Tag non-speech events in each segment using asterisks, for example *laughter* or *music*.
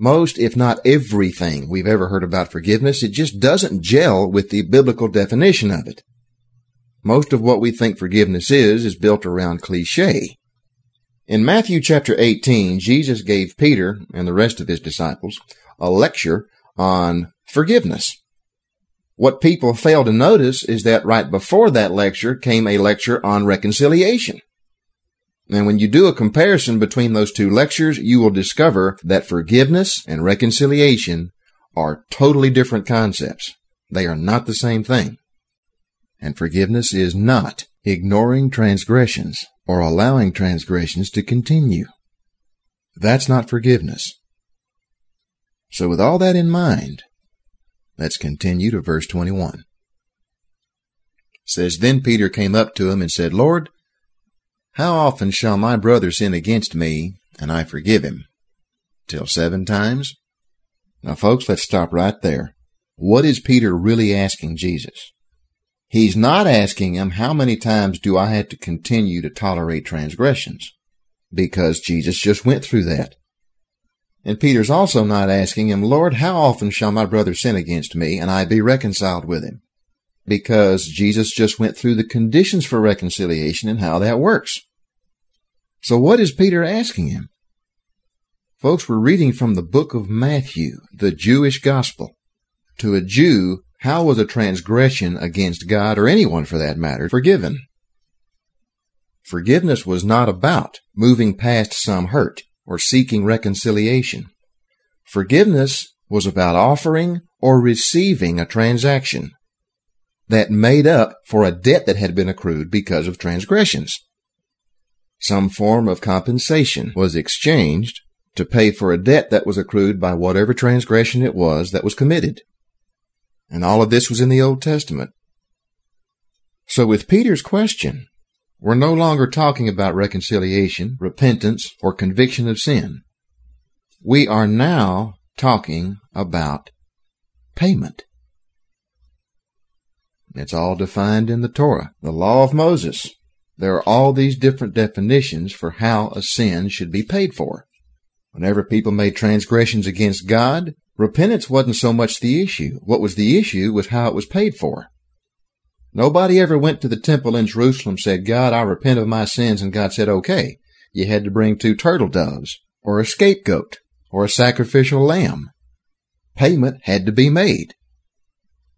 most, if not everything we've ever heard about forgiveness, it just doesn't gel with the biblical definition of it. Most of what we think forgiveness is, is built around cliche. In Matthew chapter 18, Jesus gave Peter and the rest of his disciples a lecture on forgiveness. What people fail to notice is that right before that lecture came a lecture on reconciliation. And when you do a comparison between those two lectures, you will discover that forgiveness and reconciliation are totally different concepts. They are not the same thing. And forgiveness is not ignoring transgressions or allowing transgressions to continue. That's not forgiveness. So with all that in mind, let's continue to verse 21. It says, Then Peter came up to him and said, Lord, how often shall my brother sin against me, and I forgive him? Till seven times? Now, folks, let's stop right there. What is Peter really asking Jesus? He's not asking him, how many times do I have to continue to tolerate transgressions? Because Jesus just went through that. And Peter's also not asking him, Lord, how often shall my brother sin against me and I be reconciled with him? Because Jesus just went through the conditions for reconciliation and how that works. So what is Peter asking him? Folks, we're reading from the book of Matthew, the Jewish gospel. To a Jew, how was a transgression against God, or anyone for that matter, forgiven? Forgiveness was not about moving past some hurt or seeking reconciliation. Forgiveness was about offering or receiving a transaction that made up for a debt that had been accrued because of transgressions. Some form of compensation was exchanged to pay for a debt that was accrued by whatever transgression it was that was committed. And all of this was in the Old Testament. So with Peter's question, we're no longer talking about reconciliation, repentance, or conviction of sin. We are now talking about payment. It's all defined in the Torah, the law of Moses. There are all these different definitions for how a sin should be paid for. Whenever people made transgressions against God, repentance wasn't so much the issue. What was the issue was how it was paid for. Nobody ever went to the temple in Jerusalem said, God, I repent of my sins, and God said, okay. You had to bring two turtle doves, or a scapegoat, or a sacrificial lamb. Payment had to be made.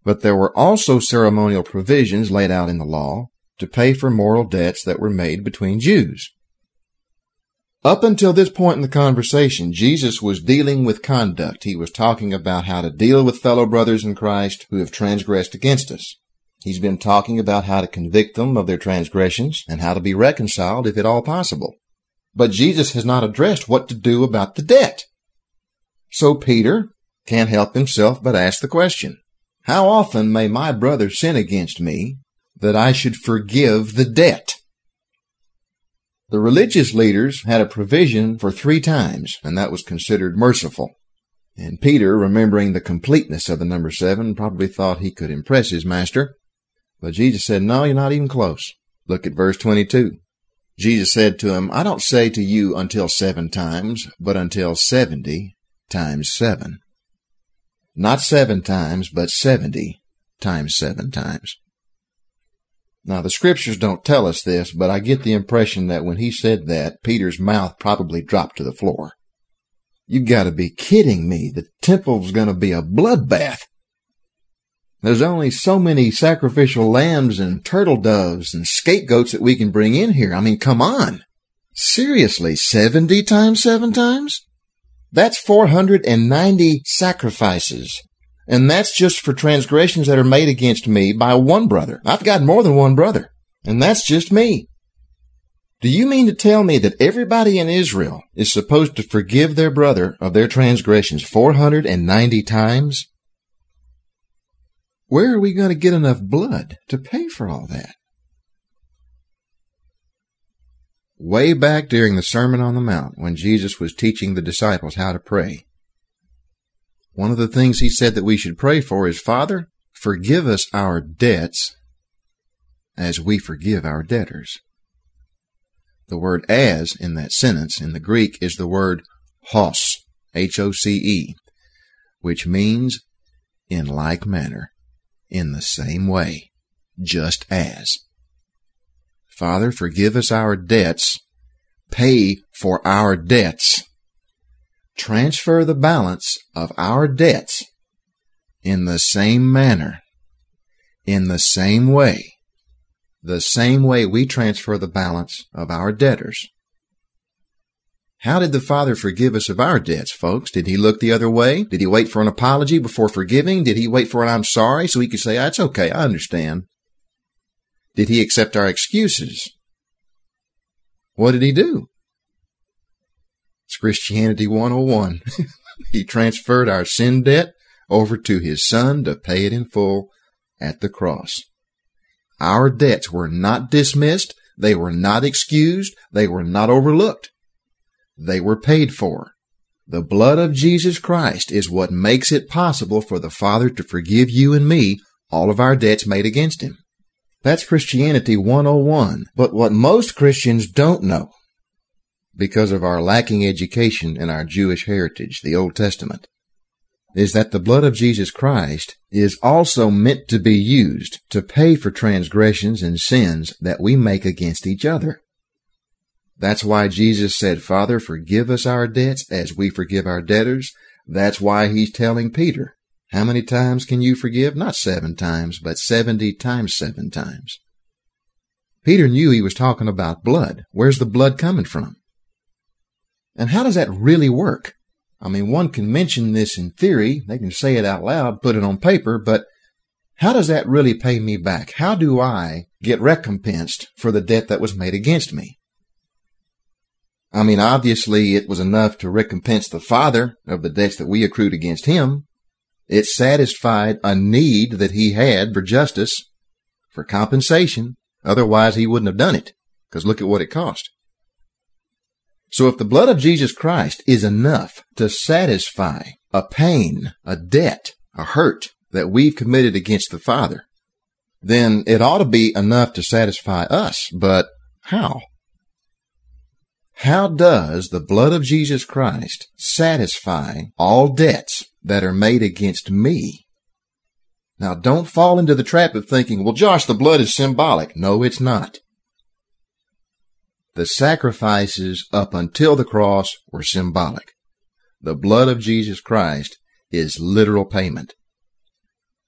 But there were also ceremonial provisions laid out in the law to pay for moral debts that were made between Jews. Up until this point in the conversation, Jesus was dealing with conduct. He was talking about how to deal with fellow brothers in Christ who have transgressed against us. He's been talking about how to convict them of their transgressions and how to be reconciled if at all possible. But Jesus has not addressed what to do about the debt. So Peter can't help himself but ask the question, how often may my brother sin against me that I should forgive the debt? The religious leaders had a provision for three times, and that was considered merciful. And Peter, remembering the completeness of the number seven, probably thought he could impress his master. But Jesus said, No, you're not even close. Look at verse 22. Jesus said to him, I don't say to you until seven times, but until seventy times seven. Not seven times, but 70 times seven times. Now, the scriptures don't tell us this, but I get the impression that when he said that, Peter's mouth probably dropped to the floor. You gotta be kidding me. The temple's gonna be a bloodbath. There's only so many sacrificial lambs and turtle doves and scapegoats that we can bring in here. I mean, come on. Seriously, 70 times seven times? That's 490 sacrifices. And that's just for transgressions that are made against me by one brother. I've got more than one brother. And that's just me. Do you mean to tell me that everybody in Israel is supposed to forgive their brother of their transgressions 490 times? Where are we going to get enough blood to pay for all that? Way back during the Sermon on the Mount when Jesus was teaching the disciples how to pray. One of the things he said that we should pray for is, Father, forgive us our debts as we forgive our debtors. The word as in that sentence in the Greek is the word hos. H-O-C-E, which means in like manner, in the same way, just as. Father, forgive us our debts, pay for our debts, transfer the balance of our debts in the same manner, in the same way, the same way we transfer the balance of our debtors. How did the Father forgive us of our debts, folks? Did he look the other way? Did he wait for an apology before forgiving? Did he wait for an I'm sorry so he could say, That's okay, I understand? Did he accept our excuses? What did he do? It's Christianity 101. *laughs* he transferred our sin debt over to his son to pay it in full at the cross. Our debts were not dismissed. They were not excused. They were not overlooked. They were paid for. The blood of Jesus Christ is what makes it possible for the Father to forgive you and me all of our debts made against Him. That's Christianity 101. But what most Christians don't know, because of our lacking education in our Jewish heritage, the Old Testament, is that the blood of Jesus Christ is also meant to be used to pay for transgressions and sins that we make against each other. That's why Jesus said, Father, forgive us our debts as we forgive our debtors. That's why he's telling Peter, how many times can you forgive? Not seven times, but 70 times seven times. Peter knew he was talking about blood. Where's the blood coming from? And how does that really work? I mean, one can mention this in theory. They can say it out loud, put it on paper, but how does that really pay me back? How do I get recompensed for the debt that was made against me? I mean, obviously it was enough to recompense the father of the debts that we accrued against him. It satisfied a need that he had for justice, for compensation. Otherwise he wouldn't have done it. Because look at what it cost. So if the blood of Jesus Christ is enough to satisfy a pain, a debt, a hurt that we've committed against the Father, then it ought to be enough to satisfy us. But how? How does the blood of Jesus Christ satisfy all debts that are made against me? Now don't fall into the trap of thinking, well, Josh, the blood is symbolic. No, it's not. The sacrifices up until the cross were symbolic. The blood of Jesus Christ is literal payment.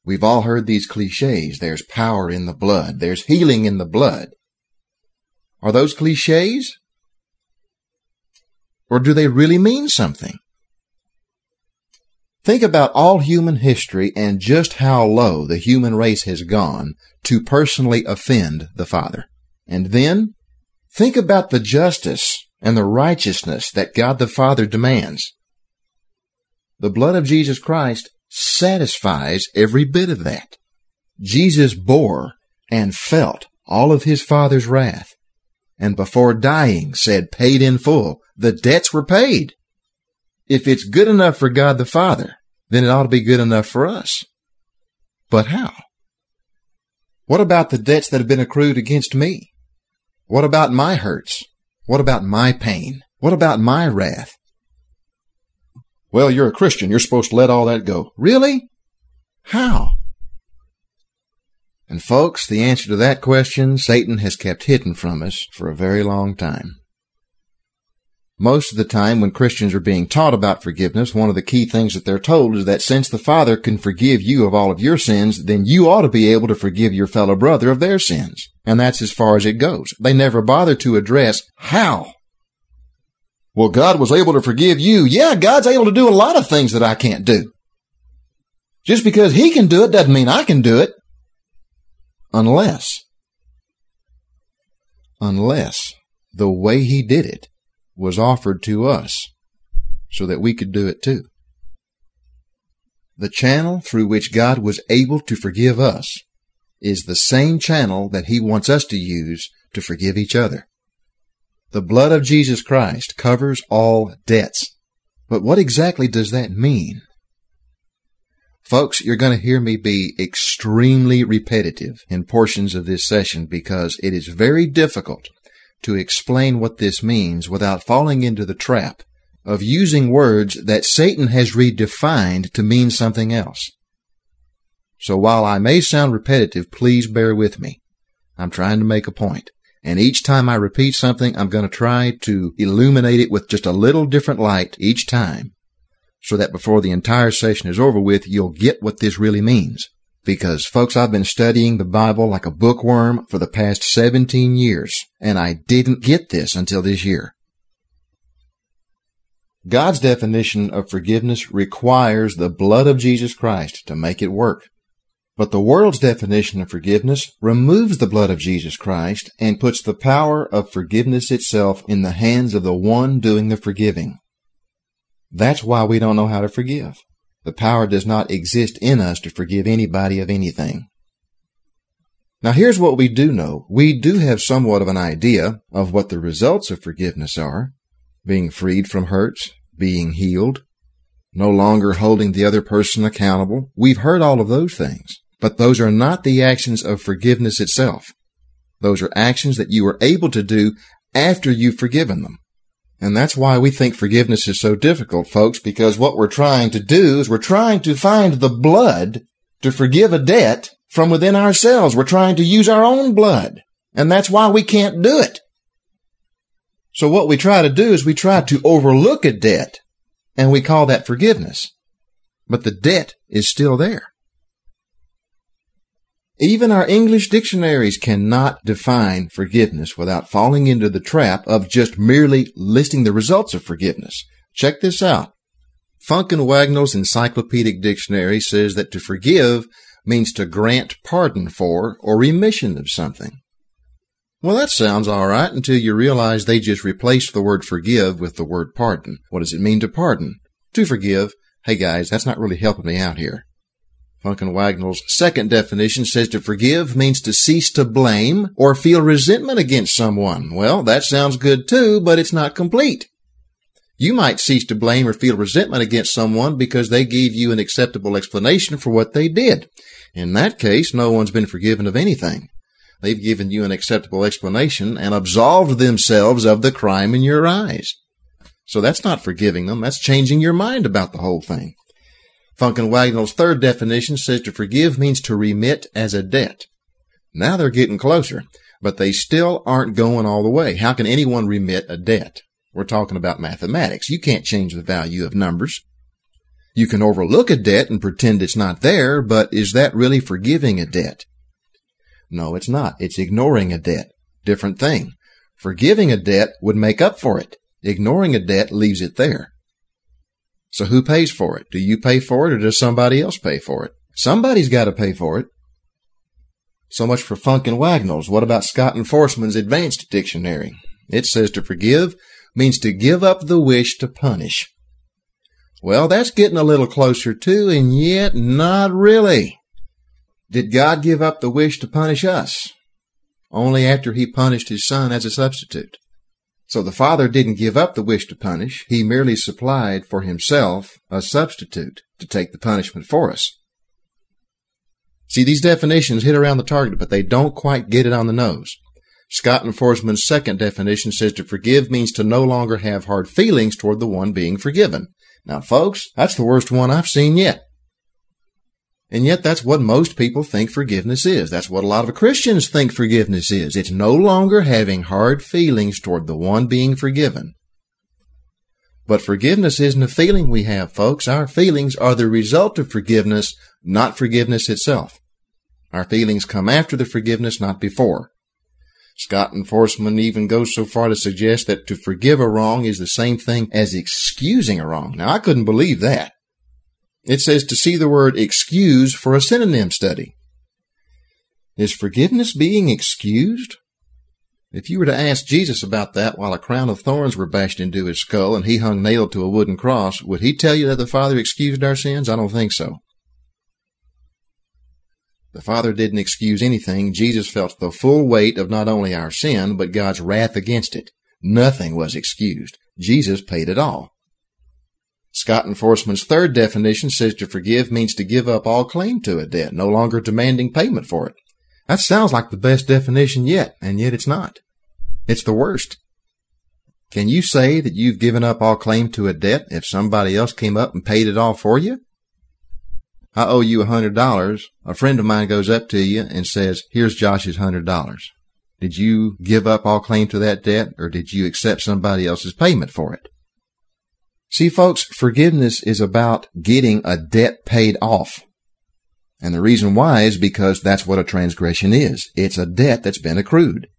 We've all heard these cliches. There's power in the blood. There's healing in the blood. Are those cliches? Or do they really mean something? Think about all human history and just how low the human race has gone to personally offend the Father. And then think about the justice and the righteousness that God the Father demands. The blood of Jesus Christ satisfies every bit of that. Jesus bore and felt all of his Father's wrath and before dying said paid in full. The debts were paid. If it's good enough for God the Father, then it ought to be good enough for us. But how? What about the debts that have been accrued against me? What about my hurts? What about my pain? What about my wrath? Well, you're a Christian. You're supposed to let all that go. Really? How? And folks, the answer to that question Satan has kept hidden from us for a very long time. Most of the time when Christians are being taught about forgiveness, one of the key things that they're told is that since the Father can forgive you of all of your sins, then you ought to be able to forgive your fellow brother of their sins. And that's as far as it goes. They never bother to address how. Well, God was able to forgive you. Yeah, God's able to do a lot of things that I can't do. Just because He can do it doesn't mean I can do it unless, unless the way he did it was offered to us so that we could do it too. The channel through which God was able to forgive us is the same channel that he wants us to use to forgive each other. The blood of Jesus Christ covers all debts. But what exactly does that mean? Folks, you're going to hear me be extremely repetitive in portions of this session because it is very difficult to explain what this means without falling into the trap of using words that Satan has redefined to mean something else. So while I may sound repetitive, please bear with me. I'm trying to make a point. And each time I repeat something, I'm going to try to illuminate it with just a little different light each time so that before the entire session is over with, you'll get what this really means. Because folks, I've been studying the Bible like a bookworm for the past 17 years, and I didn't get this until this year. God's definition of forgiveness requires the blood of Jesus Christ to make it work. But the world's definition of forgiveness removes the blood of Jesus Christ and puts the power of forgiveness itself in the hands of the one doing the forgiving. That's why we don't know how to forgive. The power does not exist in us to forgive anybody of anything. Now here's what we do know. We do have somewhat of an idea of what the results of forgiveness are. Being freed from hurts, being healed, no longer holding the other person accountable. We've heard all of those things. But those are not the actions of forgiveness itself. Those are actions that you are able to do after you've forgiven them. And that's why we think forgiveness is so difficult, folks, because what we're trying to do is we're trying to find the blood to forgive a debt from within ourselves. We're trying to use our own blood. And that's why we can't do it. So what we try to do is we try to overlook a debt and we call that forgiveness. But the debt is still there. Even our English dictionaries cannot define forgiveness without falling into the trap of just merely listing the results of forgiveness. Check this out. Funk and Wagnall's Encyclopedic Dictionary says that to forgive means to grant pardon for or remission of something. Well, that sounds all right until you realize they just replaced the word forgive with the word pardon. What does it mean to pardon? To forgive. Hey guys, that's not really helping me out here. Funk and Wagnall's second definition says to forgive means to cease to blame or feel resentment against someone. Well, that sounds good too, but it's not complete. You might cease to blame or feel resentment against someone because they gave you an acceptable explanation for what they did. In that case, no one's been forgiven of anything. They've given you an acceptable explanation and absolved themselves of the crime in your eyes. So that's not forgiving them. That's changing your mind about the whole thing. Funk and Wagnall's third definition says to forgive means to remit as a debt. Now they're getting closer, but they still aren't going all the way. How can anyone remit a debt? We're talking about mathematics. You can't change the value of numbers. You can overlook a debt and pretend it's not there, but is that really forgiving a debt? No, it's not. It's ignoring a debt. Different thing. Forgiving a debt would make up for it. Ignoring a debt leaves it there. So who pays for it? Do you pay for it or does somebody else pay for it? Somebody's got to pay for it. So much for Funk and Wagnall's. What about Scott and Foresman's Advanced Dictionary? It says to forgive means to give up the wish to punish. Well, that's getting a little closer too, and yet not really. Did God give up the wish to punish us? Only after he punished his son as a substitute. So the Father didn't give up the wish to punish. He merely supplied for himself a substitute to take the punishment for us. See, these definitions hit around the target, but they don't quite get it on the nose. Scott and Foresman's second definition says to forgive means to no longer have hard feelings toward the one being forgiven. Now, folks, that's the worst one I've seen yet. And yet that's what most people think forgiveness is. That's what a lot of Christians think forgiveness is. It's no longer having hard feelings toward the one being forgiven. But forgiveness isn't a feeling we have, folks. Our feelings are the result of forgiveness, not forgiveness itself. Our feelings come after the forgiveness, not before. Scott and Foresman even go so far to suggest that to forgive a wrong is the same thing as excusing a wrong. Now, I couldn't believe that. It says to see the word excuse for a synonym study. Is forgiveness being excused? If you were to ask Jesus about that while a crown of thorns were bashed into his skull and he hung nailed to a wooden cross, would he tell you that the Father excused our sins? I don't think so. The Father didn't excuse anything. Jesus felt the full weight of not only our sin, but God's wrath against it. Nothing was excused. Jesus paid it all. Scott and Foresman's third definition says to forgive means to give up all claim to a debt, no longer demanding payment for it. That sounds like the best definition yet, and yet it's not. It's the worst. Can you say that you've given up all claim to a debt if somebody else came up and paid it all for you? I owe you a hundred dollars. A friend of mine goes up to you and says, here's Josh's hundred dollars. Did you give up all claim to that debt or did you accept somebody else's payment for it? See, folks, forgiveness is about getting a debt paid off. And the reason why is because that's what a transgression is. It's a debt that's been accrued.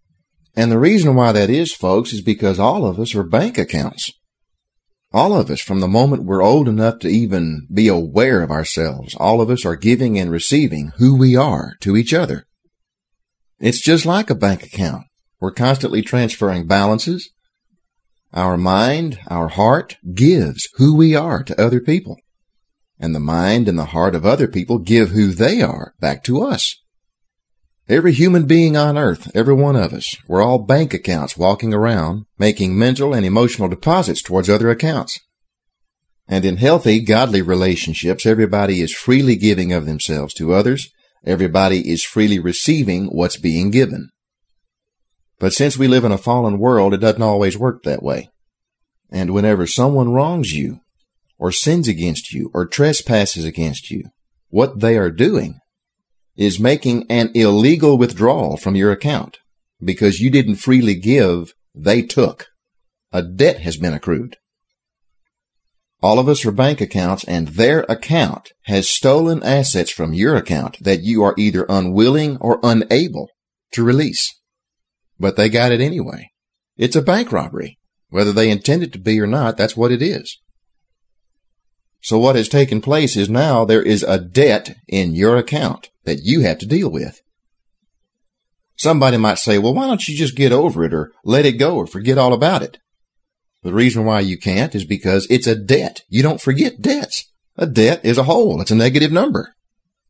And the reason why that is, folks, is because all of us are bank accounts. All of us, from the moment we're old enough to even be aware of ourselves, all of us are giving and receiving who we are to each other. It's just like a bank account. We're constantly transferring balances. Our mind, our heart gives who we are to other people. And the mind and the heart of other people give who they are back to us. Every human being on earth, every one of us, we're all bank accounts walking around, making mental and emotional deposits towards other accounts. And in healthy, godly relationships, everybody is freely giving of themselves to others. Everybody is freely receiving what's being given. But since we live in a fallen world, it doesn't always work that way. And whenever someone wrongs you, or sins against you, or trespasses against you, what they are doing is making an illegal withdrawal from your account because you didn't freely give, they took. A debt has been accrued. All of us are bank accounts and their account has stolen assets from your account that you are either unwilling or unable to release. But they got it anyway. It's a bank robbery. Whether they intend it to be or not, that's what it is. So what has taken place is now there is a debt in your account that you have to deal with. Somebody might say, well, why don't you just get over it or let it go or forget all about it? The reason why you can't is because it's a debt. You don't forget debts. A debt is a hole. It's a negative number.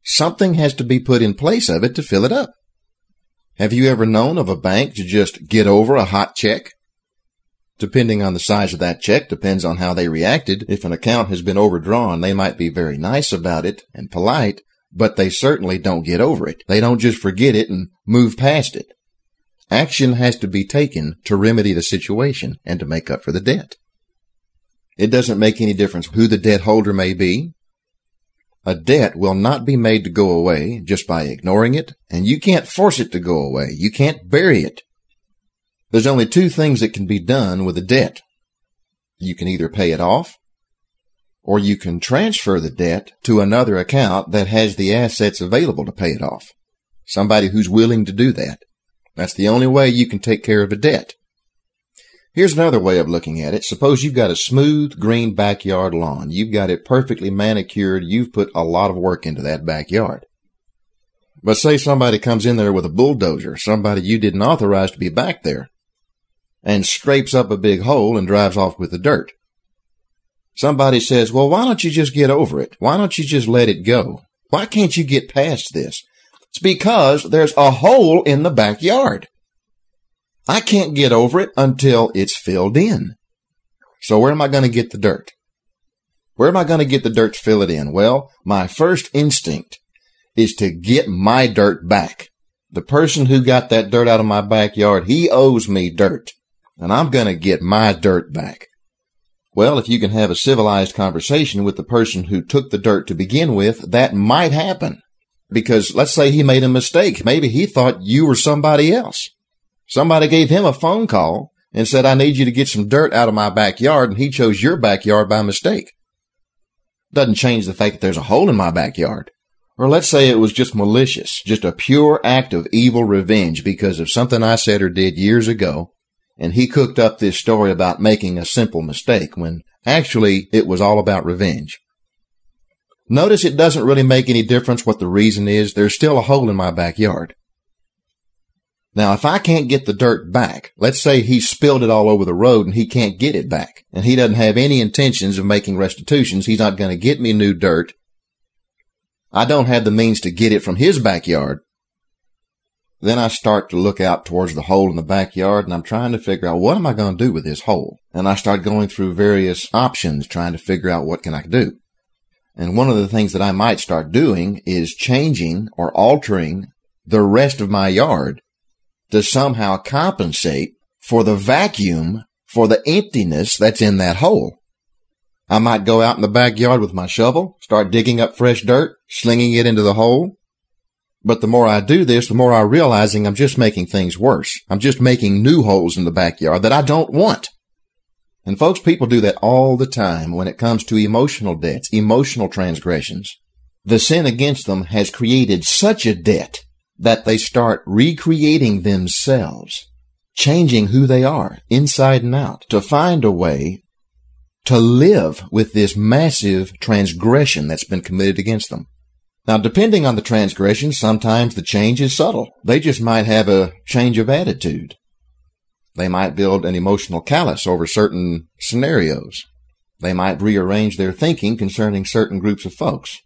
Something has to be put in place of it to fill it up. Have you ever known of a bank to just get over a hot check? Depending on the size of that check depends on how they reacted. If an account has been overdrawn, they might be very nice about it and polite, but they certainly don't get over it. They don't just forget it and move past it. Action has to be taken to remedy the situation and to make up for the debt. It doesn't make any difference who the debt holder may be. A debt will not be made to go away just by ignoring it, and you can't force it to go away. You can't bury it. There's only two things that can be done with a debt. You can either pay it off or you can transfer the debt to another account that has the assets available to pay it off. Somebody who's willing to do that. That's the only way you can take care of a debt. Here's another way of looking at it. Suppose you've got a smooth green backyard lawn. You've got it perfectly manicured. You've put a lot of work into that backyard. But say somebody comes in there with a bulldozer, somebody you didn't authorize to be back there, and scrapes up a big hole and drives off with the dirt. Somebody says, well, why don't you just get over it? Why don't you just let it go? Why can't you get past this? It's because there's a hole in the backyard. I can't get over it until it's filled in. So where am I going to get the dirt? Where am I going to get the dirt to fill it in? Well, my first instinct is to get my dirt back. The person who got that dirt out of my backyard, he owes me dirt and I'm going to get my dirt back. Well, if you can have a civilized conversation with the person who took the dirt to begin with, that might happen. Because let's say he made a mistake. Maybe he thought you were somebody else. Somebody gave him a phone call and said, I need you to get some dirt out of my backyard. And he chose your backyard by mistake. Doesn't change the fact that there's a hole in my backyard. Or let's say it was just malicious, just a pure act of evil revenge because of something I said or did years ago and he cooked up this story about making a simple mistake when actually it was all about revenge. Notice it doesn't really make any difference what the reason is. There's still a hole in my backyard. Now, if I can't get the dirt back, let's say he spilled it all over the road and he can't get it back and he doesn't have any intentions of making restitutions. He's not going to get me new dirt. I don't have the means to get it from his backyard. Then I start to look out towards the hole in the backyard and I'm trying to figure out what am I going to do with this hole? And I start going through various options trying to figure out what can I do. And one of the things that I might start doing is changing or altering the rest of my yard to somehow compensate for the vacuum for the emptiness that's in that hole. I might go out in the backyard with my shovel, start digging up fresh dirt, slinging it into the hole. But the more I do this, the more I'm realizing I'm just making things worse. I'm just making new holes in the backyard that I don't want. And folks, people do that all the time when it comes to emotional debts, emotional transgressions. The sin against them has created such a debt that they start recreating themselves, changing who they are inside and out to find a way to live with this massive transgression that's been committed against them. Now, depending on the transgression, sometimes the change is subtle. They just might have a change of attitude. They might build an emotional callus over certain scenarios. They might rearrange their thinking concerning certain groups of folks.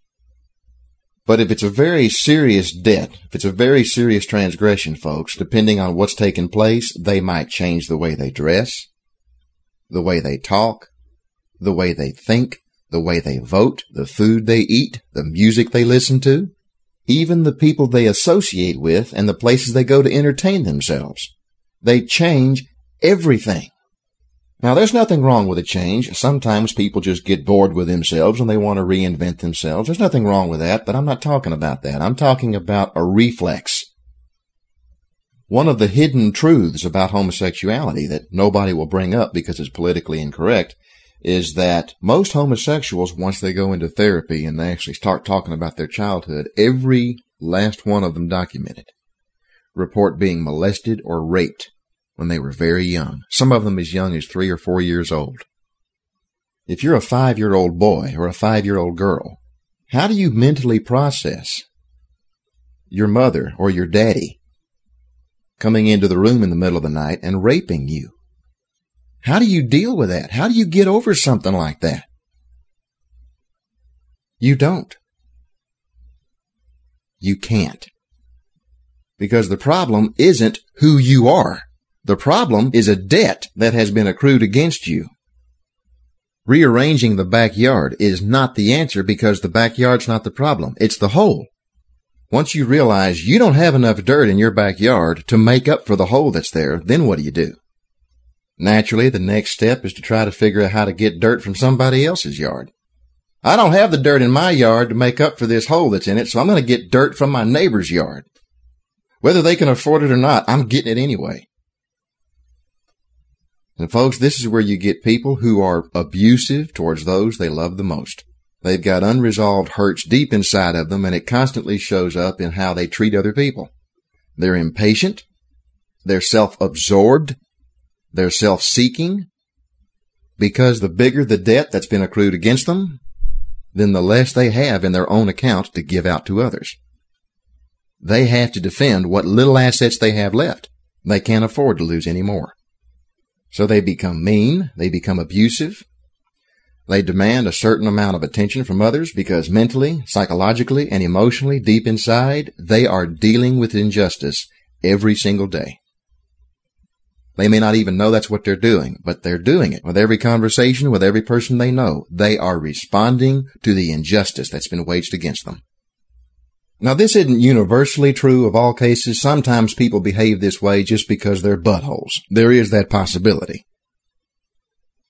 But if it's a very serious debt, if it's a very serious transgression, folks, depending on what's taken place, they might change the way they dress, the way they talk, the way they think, the way they vote, the food they eat, the music they listen to, even the people they associate with and the places they go to entertain themselves. They change everything. Now, there's nothing wrong with a change. Sometimes people just get bored with themselves and they want to reinvent themselves. There's nothing wrong with that, but I'm not talking about that. I'm talking about a reflex. One of the hidden truths about homosexuality that nobody will bring up because it's politically incorrect is that most homosexuals, once they go into therapy and they actually start talking about their childhood, every last one of them documented report being molested or raped when they were very young, some of them as young as three or four years old. If you're a five year old boy or a five year old girl, how do you mentally process your mother or your daddy coming into the room in the middle of the night and raping you? How do you deal with that? How do you get over something like that? You don't. You can't. Because the problem isn't who you are. The problem is a debt that has been accrued against you. Rearranging the backyard is not the answer because the backyard's not the problem. It's the hole. Once you realize you don't have enough dirt in your backyard to make up for the hole that's there, then what do you do? Naturally, the next step is to try to figure out how to get dirt from somebody else's yard. I don't have the dirt in my yard to make up for this hole that's in it, so I'm going to get dirt from my neighbor's yard. Whether they can afford it or not, I'm getting it anyway. And folks, this is where you get people who are abusive towards those they love the most. They've got unresolved hurts deep inside of them and it constantly shows up in how they treat other people. They're impatient. They're self-absorbed. They're self-seeking because the bigger the debt that's been accrued against them, then the less they have in their own account to give out to others. They have to defend what little assets they have left. They can't afford to lose any more. So they become mean. They become abusive. They demand a certain amount of attention from others because mentally, psychologically, and emotionally, deep inside, they are dealing with injustice every single day. They may not even know that's what they're doing, but they're doing it with every conversation, with every person they know. They are responding to the injustice that's been waged against them. Now, this isn't universally true of all cases. Sometimes people behave this way just because they're buttholes. There is that possibility.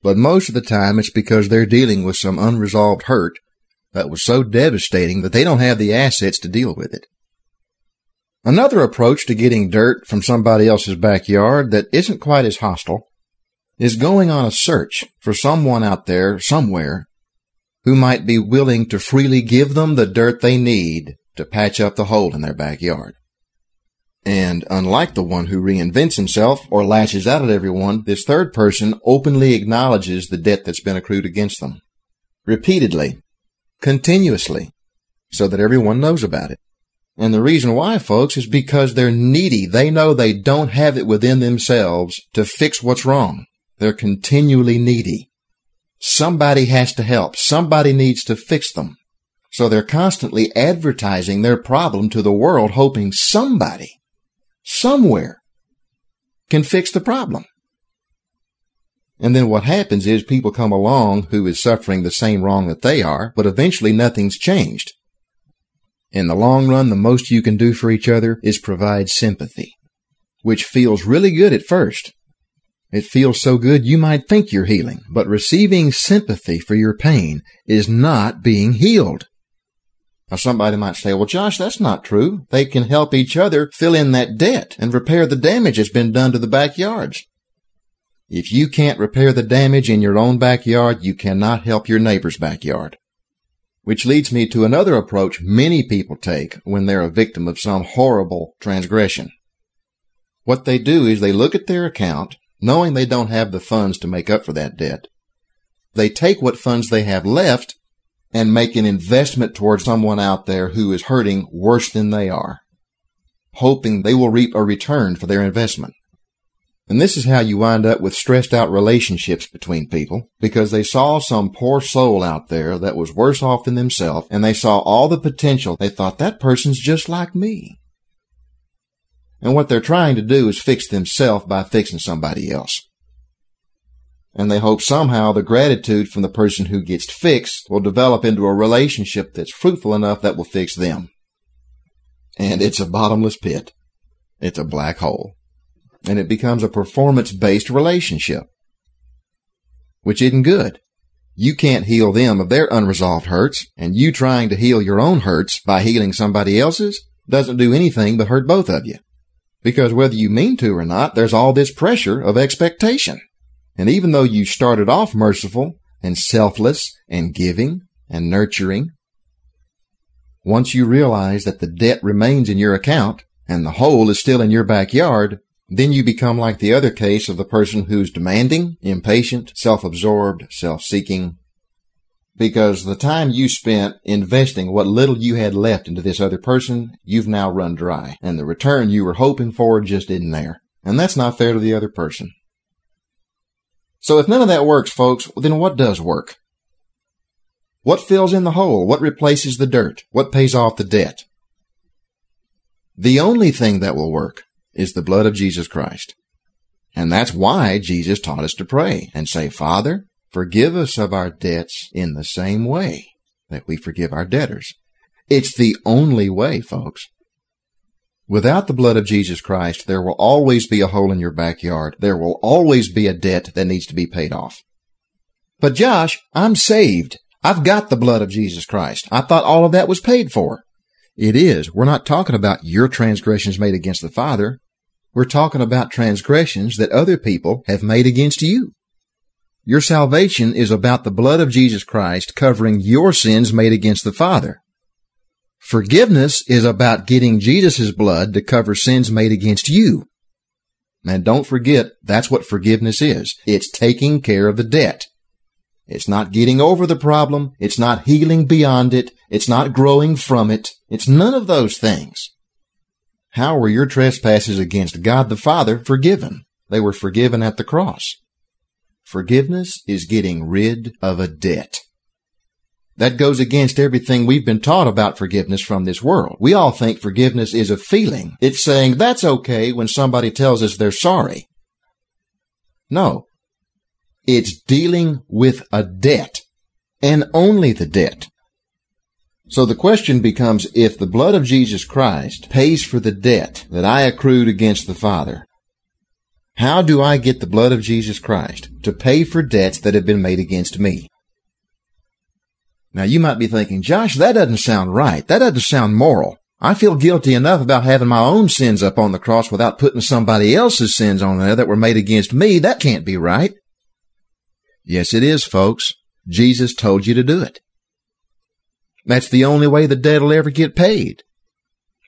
But most of the time, it's because they're dealing with some unresolved hurt that was so devastating that they don't have the assets to deal with it. Another approach to getting dirt from somebody else's backyard that isn't quite as hostile is going on a search for someone out there somewhere who might be willing to freely give them the dirt they need to patch up the hole in their backyard. And unlike the one who reinvents himself or lashes out at everyone, this third person openly acknowledges the debt that's been accrued against them. Repeatedly. Continuously. So that everyone knows about it. And the reason why, folks, is because they're needy. They know they don't have it within themselves to fix what's wrong. They're continually needy. Somebody has to help. Somebody needs to fix them. So they're constantly advertising their problem to the world, hoping somebody, somewhere, can fix the problem. And then what happens is people come along who is suffering the same wrong that they are, but eventually nothing's changed. In the long run, the most you can do for each other is provide sympathy, which feels really good at first. It feels so good you might think you're healing, but receiving sympathy for your pain is not being healed. Now somebody might say, well, Josh, that's not true. They can help each other fill in that debt and repair the damage that's been done to the backyards. If you can't repair the damage in your own backyard, you cannot help your neighbor's backyard. Which leads me to another approach many people take when they're a victim of some horrible transgression. What they do is they look at their account, knowing they don't have the funds to make up for that debt. They take what funds they have left and make an investment towards someone out there who is hurting worse than they are, hoping they will reap a return for their investment. And this is how you wind up with stressed out relationships between people because they saw some poor soul out there that was worse off than themselves and they saw all the potential. They thought that person's just like me. And what they're trying to do is fix themselves by fixing somebody else. And they hope somehow the gratitude from the person who gets fixed will develop into a relationship that's fruitful enough that will fix them. And it's a bottomless pit. It's a black hole and it becomes a performance based relationship, which isn't good. You can't heal them of their unresolved hurts, and you trying to heal your own hurts by healing somebody else's doesn't do anything but hurt both of you. Because whether you mean to or not, there's all this pressure of expectation. And even though you started off merciful and selfless and giving and nurturing, once you realize that the debt remains in your account and the hole is still in your backyard, then you become like the other case of the person who's demanding, impatient, self-absorbed, self-seeking. Because the time you spent investing what little you had left into this other person, you've now run dry. And the return you were hoping for just isn't there. And that's not fair to the other person. So if none of that works, folks, then what does work? What fills in the hole? What replaces the dirt? What pays off the debt? The only thing that will work is the blood of Jesus Christ. And that's why Jesus taught us to pray and say, Father, forgive us of our debts in the same way that we forgive our debtors. It's the only way, folks. Without the blood of Jesus Christ, there will always be a hole in your backyard. There will always be a debt that needs to be paid off. But Josh, I'm saved. I've got the blood of Jesus Christ. I thought all of that was paid for. It is. We're not talking about your transgressions made against the Father. We're talking about transgressions that other people have made against you. Your salvation is about the blood of Jesus Christ covering your sins made against the Father. Forgiveness is about getting Jesus' blood to cover sins made against you. And don't forget, that's what forgiveness is. It's taking care of the debt. It's not getting over the problem. It's not healing beyond it. It's not growing from it. It's none of those things. How were your trespasses against God the Father forgiven? They were forgiven at the cross. Forgiveness is getting rid of a debt. That goes against everything we've been taught about forgiveness from this world. We all think forgiveness is a feeling. It's saying that's okay when somebody tells us they're sorry. No, it's dealing with a debt and only the debt. So the question becomes if the blood of Jesus Christ pays for the debt that I accrued against the Father, how do I get the blood of Jesus Christ to pay for debts that have been made against me? Now you might be thinking, Josh, that doesn't sound right. That doesn't sound moral. I feel guilty enough about having my own sins up on the cross without putting somebody else's sins on there that were made against me. That can't be right. Yes, it is, folks. Jesus told you to do it. That's the only way the debt will ever get paid.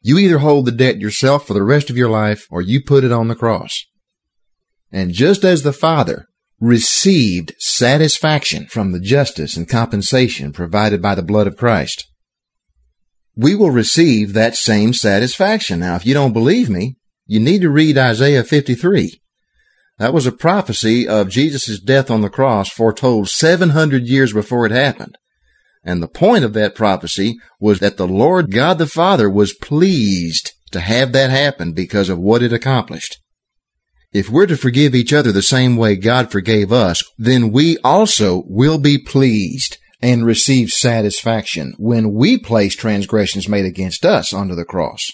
You either hold the debt yourself for the rest of your life or you put it on the cross. And just as the Father received satisfaction from the justice and compensation provided by the blood of Christ, we will receive that same satisfaction. Now, if you don't believe me, you need to read Isaiah 53. That was a prophecy of Jesus' death on the cross foretold 700 years before it happened. And the point of that prophecy was that the Lord God the Father was pleased to have that happen because of what it accomplished. If we're to forgive each other the same way God forgave us, then we also will be pleased and receive satisfaction when we place transgressions made against us onto the cross.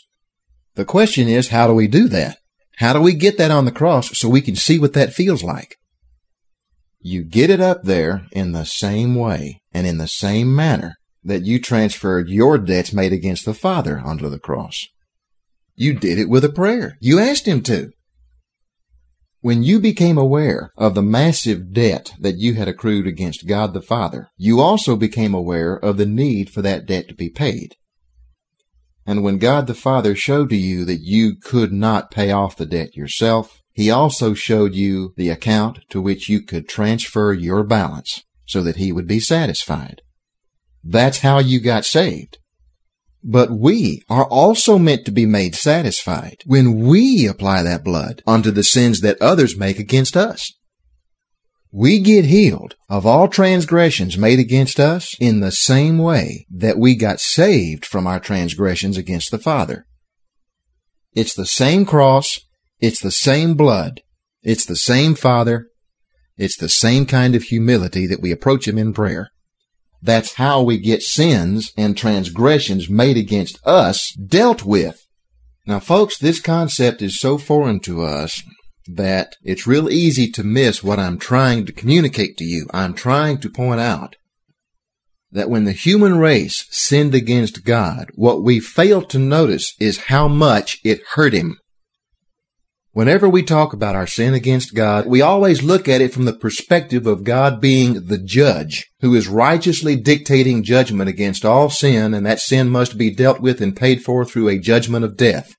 The question is, how do we do that? How do we get that on the cross so we can see what that feels like? You get it up there in the same way and in the same manner that you transferred your debts made against the Father onto the cross. You did it with a prayer. You asked Him to. When you became aware of the massive debt that you had accrued against God the Father, you also became aware of the need for that debt to be paid. And when God the Father showed to you that you could not pay off the debt yourself, He also showed you the account to which you could transfer your balance so that He would be satisfied. That's how you got saved. But we are also meant to be made satisfied when we apply that blood unto the sins that others make against us. We get healed of all transgressions made against us in the same way that we got saved from our transgressions against the Father. It's the same cross. It's the same blood. It's the same Father. It's the same kind of humility that we approach Him in prayer. That's how we get sins and transgressions made against us dealt with. Now, folks, this concept is so foreign to us that it's real easy to miss what I'm trying to communicate to you. I'm trying to point out that when the human race sinned against God, what we fail to notice is how much it hurt him. Whenever we talk about our sin against God, we always look at it from the perspective of God being the judge who is righteously dictating judgment against all sin, and that sin must be dealt with and paid for through a judgment of death.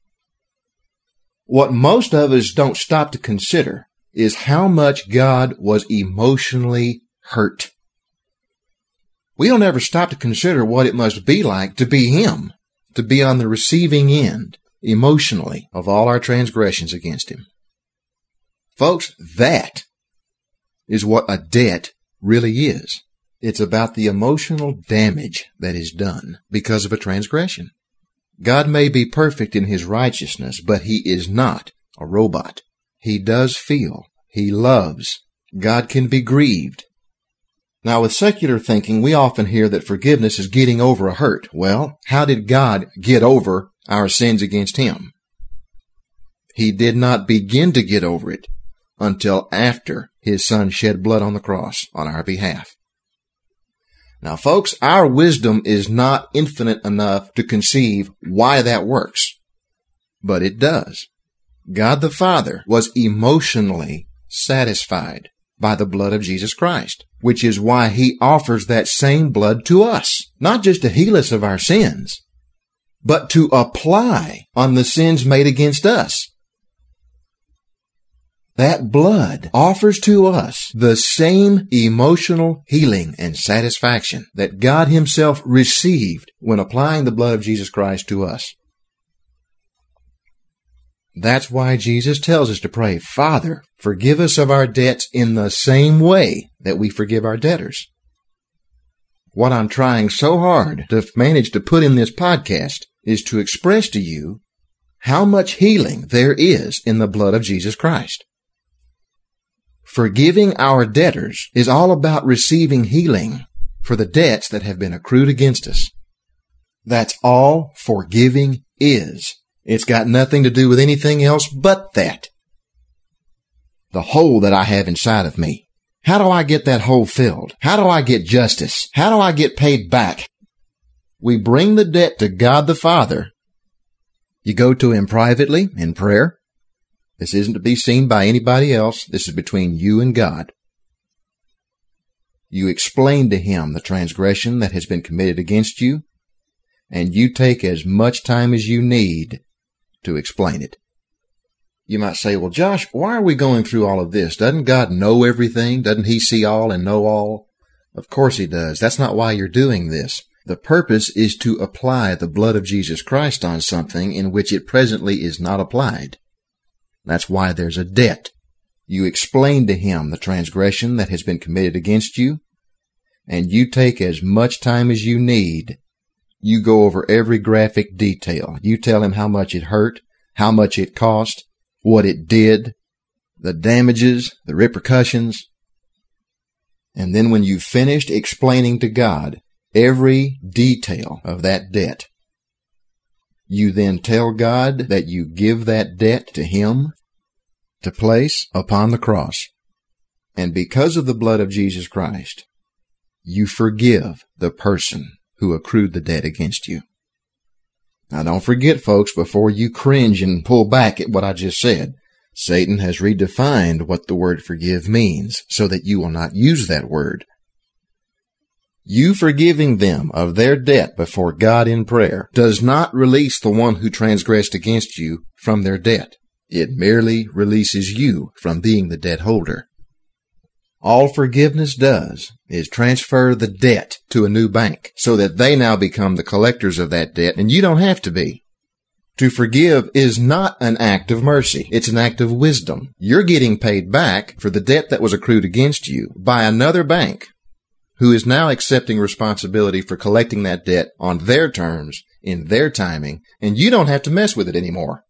What most of us don't stop to consider is how much God was emotionally hurt. We don't ever stop to consider what it must be like to be Him, to be on the receiving end emotionally of all our transgressions against him. Folks, that is what a debt really is. It's about the emotional damage that is done because of a transgression. God may be perfect in his righteousness, but he is not a robot. He does feel. He loves. God can be grieved. Now, with secular thinking, we often hear that forgiveness is getting over a hurt. Well, how did God get over our sins against him. He did not begin to get over it until after his son shed blood on the cross on our behalf. Now, folks, our wisdom is not infinite enough to conceive why that works, but it does. God the Father was emotionally satisfied by the blood of Jesus Christ, which is why he offers that same blood to us, not just to heal us of our sins, but to apply on the sins made against us. That blood offers to us the same emotional healing and satisfaction that God Himself received when applying the blood of Jesus Christ to us. That's why Jesus tells us to pray, Father, forgive us of our debts in the same way that we forgive our debtors. What I'm trying so hard to manage to put in this podcast is to express to you how much healing there is in the blood of Jesus Christ. Forgiving our debtors is all about receiving healing for the debts that have been accrued against us. That's all forgiving is. It's got nothing to do with anything else but that. The hole that I have inside of me. How do I get that hole filled? How do I get justice? How do I get paid back? We bring the debt to God the Father. You go to Him privately in prayer. This isn't to be seen by anybody else. This is between you and God. You explain to Him the transgression that has been committed against you, and you take as much time as you need to explain it. You might say, well, Josh, why are we going through all of this? Doesn't God know everything? Doesn't He see all and know all? Of course He does. That's not why you're doing this. The purpose is to apply the blood of Jesus Christ on something in which it presently is not applied. That's why there's a debt. You explain to him the transgression that has been committed against you, and you take as much time as you need. You go over every graphic detail. You tell him how much it hurt, how much it cost, what it did, the damages, the repercussions. And then when you've finished explaining to God every detail of that debt. You then tell God that you give that debt to Him to place upon the cross. And because of the blood of Jesus Christ, you forgive the person who accrued the debt against you. Now don't forget, folks, before you cringe and pull back at what I just said, Satan has redefined what the word forgive means so that you will not use that word. You forgiving them of their debt before God in prayer does not release the one who transgressed against you from their debt. It merely releases you from being the debt holder. All forgiveness does is transfer the debt to a new bank so that they now become the collectors of that debt and you don't have to be. To forgive is not an act of mercy. It's an act of wisdom. You're getting paid back for the debt that was accrued against you by another bank who is now accepting responsibility for collecting that debt on their terms, in their timing, and you don't have to mess with it anymore.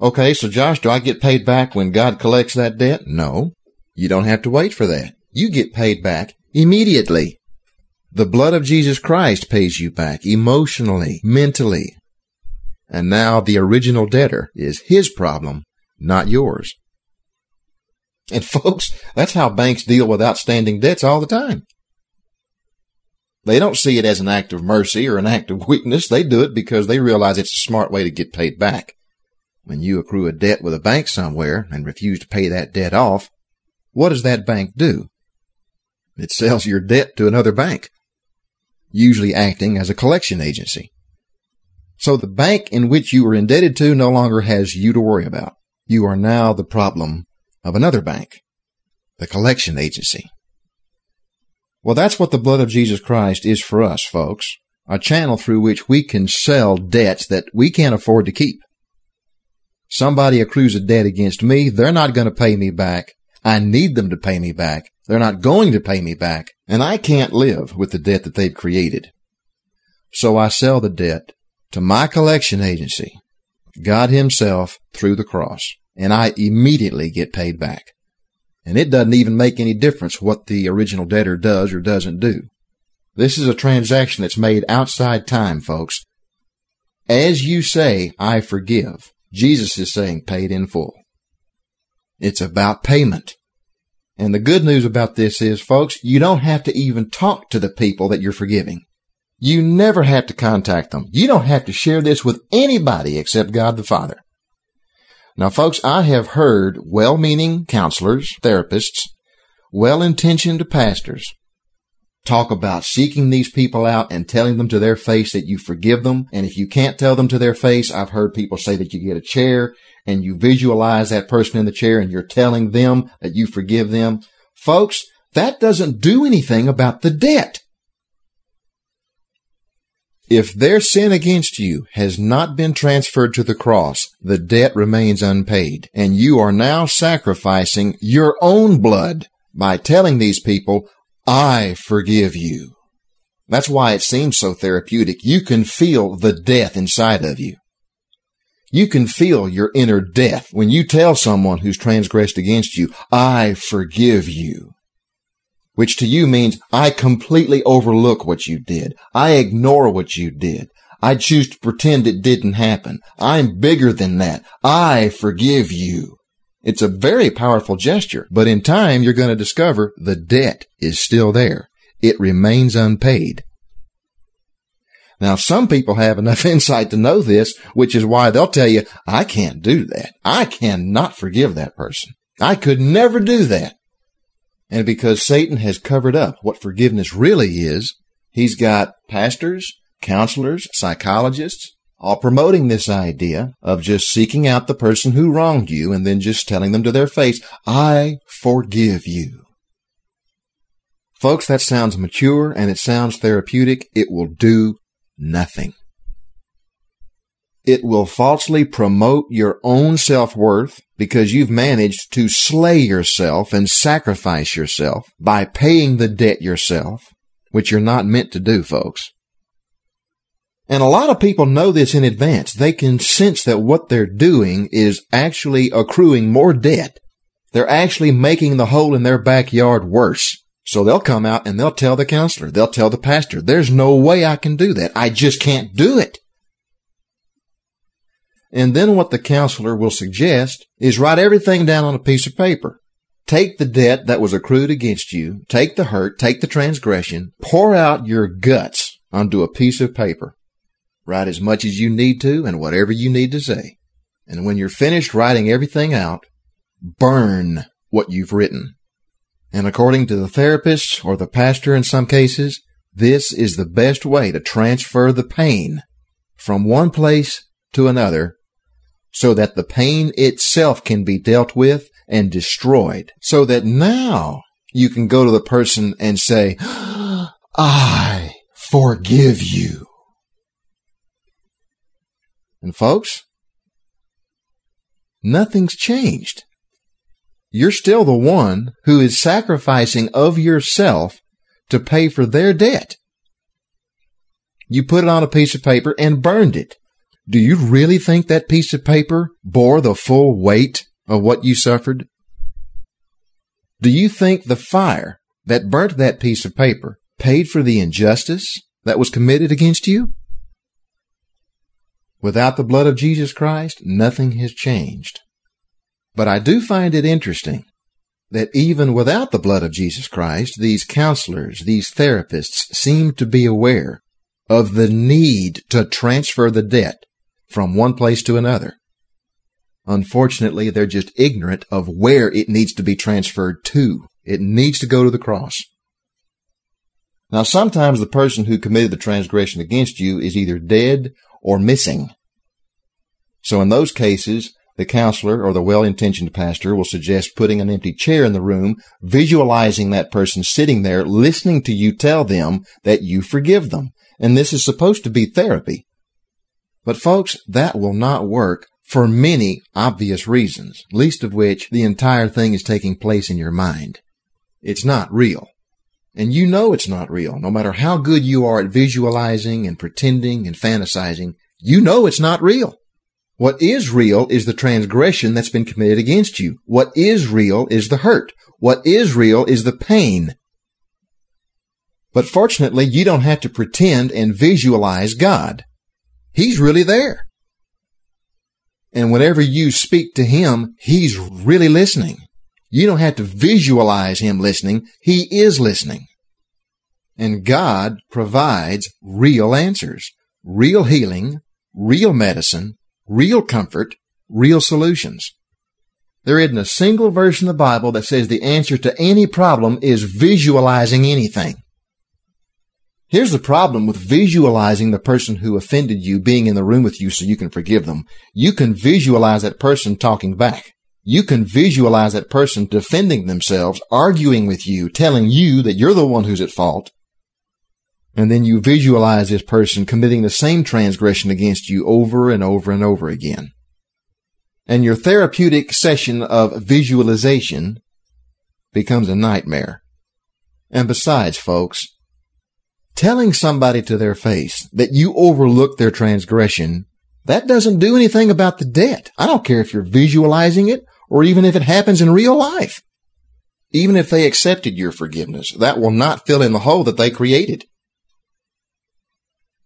Okay, so Josh, do I get paid back when God collects that debt? No. You don't have to wait for that. You get paid back immediately. The blood of Jesus Christ pays you back emotionally, mentally. And now the original debtor is his problem, not yours. And folks, that's how banks deal with outstanding debts all the time. They don't see it as an act of mercy or an act of weakness. They do it because they realize it's a smart way to get paid back. When you accrue a debt with a bank somewhere and refuse to pay that debt off, what does that bank do? It sells your debt to another bank, usually acting as a collection agency. So the bank in which you were indebted to no longer has you to worry about. You are now the problem of another bank, the collection agency. Well, that's what the blood of Jesus Christ is for us, folks. A channel through which we can sell debts that we can't afford to keep. Somebody accrues a debt against me. They're not going to pay me back. I need them to pay me back. They're not going to pay me back, and I can't live with the debt that they've created. So I sell the debt to my collection agency, God Himself through the cross, and I immediately get paid back. And it doesn't even make any difference what the original debtor does or doesn't do. This is a transaction that's made outside time, folks. As you say, I forgive, Jesus is saying paid in full. It's about payment. And the good news about this is, folks, you don't have to even talk to the people that you're forgiving. You never have to contact them. You don't have to share this with anybody except God the Father. Now, folks, I have heard well-meaning counselors, therapists, well-intentioned pastors talk about seeking these people out and telling them to their face that you forgive them. And if you can't tell them to their face, I've heard people say that you get a chair and you visualize that person in the chair and you're telling them that you forgive them. Folks, that doesn't do anything about the debt. If their sin against you has not been transferred to the cross, the debt remains unpaid, and you are now sacrificing your own blood by telling these people, I forgive you. That's why it seems so therapeutic. You can feel the death inside of you. You can feel your inner death when you tell someone who's transgressed against you, I forgive you. Which to you means I completely overlook what you did. I ignore what you did. I choose to pretend it didn't happen. I'm bigger than that. I forgive you. It's a very powerful gesture, but in time you're going to discover the debt is still there. It remains unpaid. Now, some people have enough *laughs* insight to know this, which is why they'll tell you, I can't do that. I cannot forgive that person. I could never do that. And because Satan has covered up what forgiveness really is, he's got pastors, counselors, psychologists, all promoting this idea of just seeking out the person who wronged you and then just telling them to their face, I forgive you. Folks, that sounds mature and it sounds therapeutic. It will do nothing. It will falsely promote your own self-worth because you've managed to slay yourself and sacrifice yourself by paying the debt yourself, which you're not meant to do, folks. And a lot of people know this in advance. They can sense that what they're doing is actually accruing more debt. They're actually making the hole in their backyard worse. So they'll come out and they'll tell the counselor, they'll tell the pastor, there's no way I can do that. I just can't do it. And then what the counselor will suggest is write everything down on a piece of paper. Take the debt that was accrued against you, take the hurt, take the transgression, pour out your guts onto a piece of paper. Write as much as you need to and whatever you need to say. And when you're finished writing everything out, burn what you've written. And according to the therapist or the pastor in some cases, this is the best way to transfer the pain from one place to another so that the pain itself can be dealt with and destroyed so that now you can go to the person and say, *gasps* I forgive you. And folks, nothing's changed. You're still the one who is sacrificing of yourself to pay for their debt. You put it on a piece of paper and burned it. Do you really think that piece of paper bore the full weight of what you suffered? Do you think the fire that burnt that piece of paper paid for the injustice that was committed against you? Without the blood of Jesus Christ, nothing has changed. But I do find it interesting that even without the blood of Jesus Christ, these counselors, these therapists seem to be aware of the need to transfer the debt from one place to another. Unfortunately, they're just ignorant of where it needs to be transferred to. It needs to go to the cross. Now, sometimes the person who committed the transgression against you is either dead or missing. So in those cases, the counselor or the well-intentioned pastor will suggest putting an empty chair in the room, visualizing that person sitting there, listening to you tell them that you forgive them. And this is supposed to be therapy. But folks, that will not work for many obvious reasons, least of which the entire thing is taking place in your mind. It's not real. And you know it's not real. No matter how good you are at visualizing and pretending and fantasizing, you know it's not real. What is real is the transgression that's been committed against you. What is real is the hurt. What is real is the pain. But fortunately, you don't have to pretend and visualize God. He's really there. And whenever you speak to him, he's really listening. You don't have to visualize him listening. He is listening. And God provides real answers, real healing, real medicine, real comfort, real solutions. There isn't a single verse in the Bible that says the answer to any problem is visualizing anything. Here's the problem with visualizing the person who offended you being in the room with you so you can forgive them. You can visualize that person talking back. You can visualize that person defending themselves, arguing with you, telling you that you're the one who's at fault. And then you visualize this person committing the same transgression against you over and over and over again. And your therapeutic session of visualization becomes a nightmare. And besides, folks, telling somebody to their face that you overlook their transgression, that doesn't do anything about the debt. I don't care if you're visualizing it or even if it happens in real life. Even if they accepted your forgiveness, that will not fill in the hole that they created.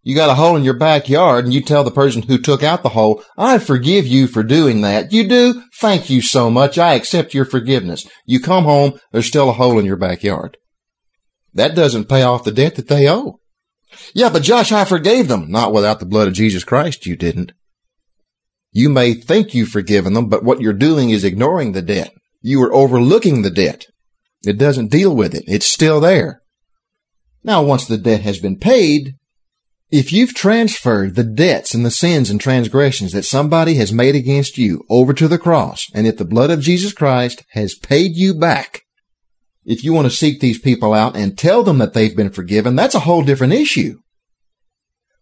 You got a hole in your backyard and you tell the person who took out the hole, I forgive you for doing that. You do? Thank you so much. I accept your forgiveness. You come home, there's still a hole in your backyard. That doesn't pay off the debt that they owe. Yeah, but Josh, I forgave them. Not without the blood of Jesus Christ, you didn't. You may think you've forgiven them, but what you're doing is ignoring the debt. You are overlooking the debt. It doesn't deal with it. It's still there. Now, once the debt has been paid, if you've transferred the debts and the sins and transgressions that somebody has made against you over to the cross, and if the blood of Jesus Christ has paid you back, if you want to seek these people out and tell them that they've been forgiven, that's a whole different issue.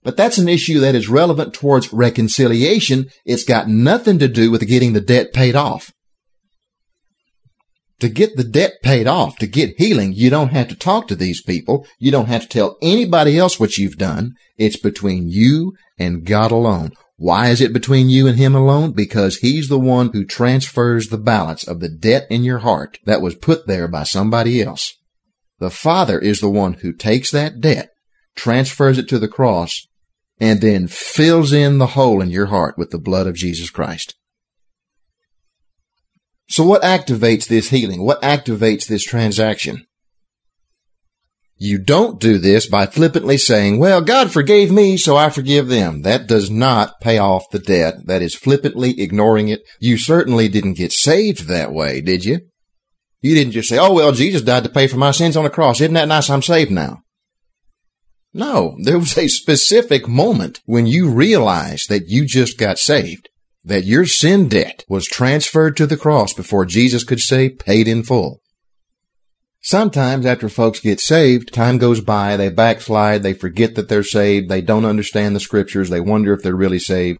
But that's an issue that is relevant towards reconciliation. It's got nothing to do with getting the debt paid off. To get the debt paid off, to get healing, you don't have to talk to these people. You don't have to tell anybody else what you've done. It's between you and God alone. Why is it between you and him alone? Because he's the one who transfers the balance of the debt in your heart that was put there by somebody else. The Father is the one who takes that debt, transfers it to the cross, and then fills in the hole in your heart with the blood of Jesus Christ. So what activates this healing? What activates this transaction? You don't do this by flippantly saying, well, God forgave me, so I forgive them. That does not pay off the debt. That is flippantly ignoring it. You certainly didn't get saved that way, did you? You didn't just say, oh, well, Jesus died to pay for my sins on the cross. Isn't that nice? I'm saved now. No, there was a specific moment when you realized that you just got saved, that your sin debt was transferred to the cross before Jesus could say paid in full. Sometimes after folks get saved, time goes by, they backslide, they forget that they're saved, they don't understand the scriptures, they wonder if they're really saved.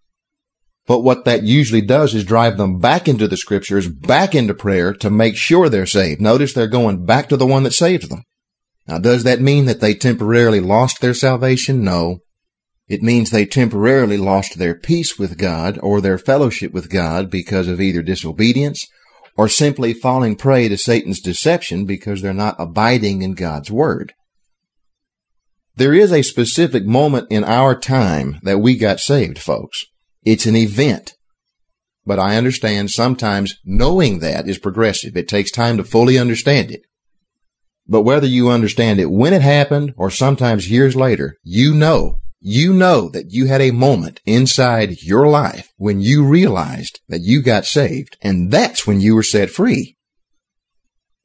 But what that usually does is drive them back into the scriptures, back into prayer to make sure they're saved. Notice they're going back to the one that saves them. Now, does that mean that they temporarily lost their salvation? No. It means they temporarily lost their peace with God or their fellowship with God because of either disobedience or simply falling prey to Satan's deception because they're not abiding in God's Word. There is a specific moment in our time that we got saved, folks. It's an event. But I understand sometimes knowing that is progressive. It takes time to fully understand it. But whether you understand it when it happened or sometimes years later, you know you know that you had a moment inside your life when you realized that you got saved, and that's when you were set free.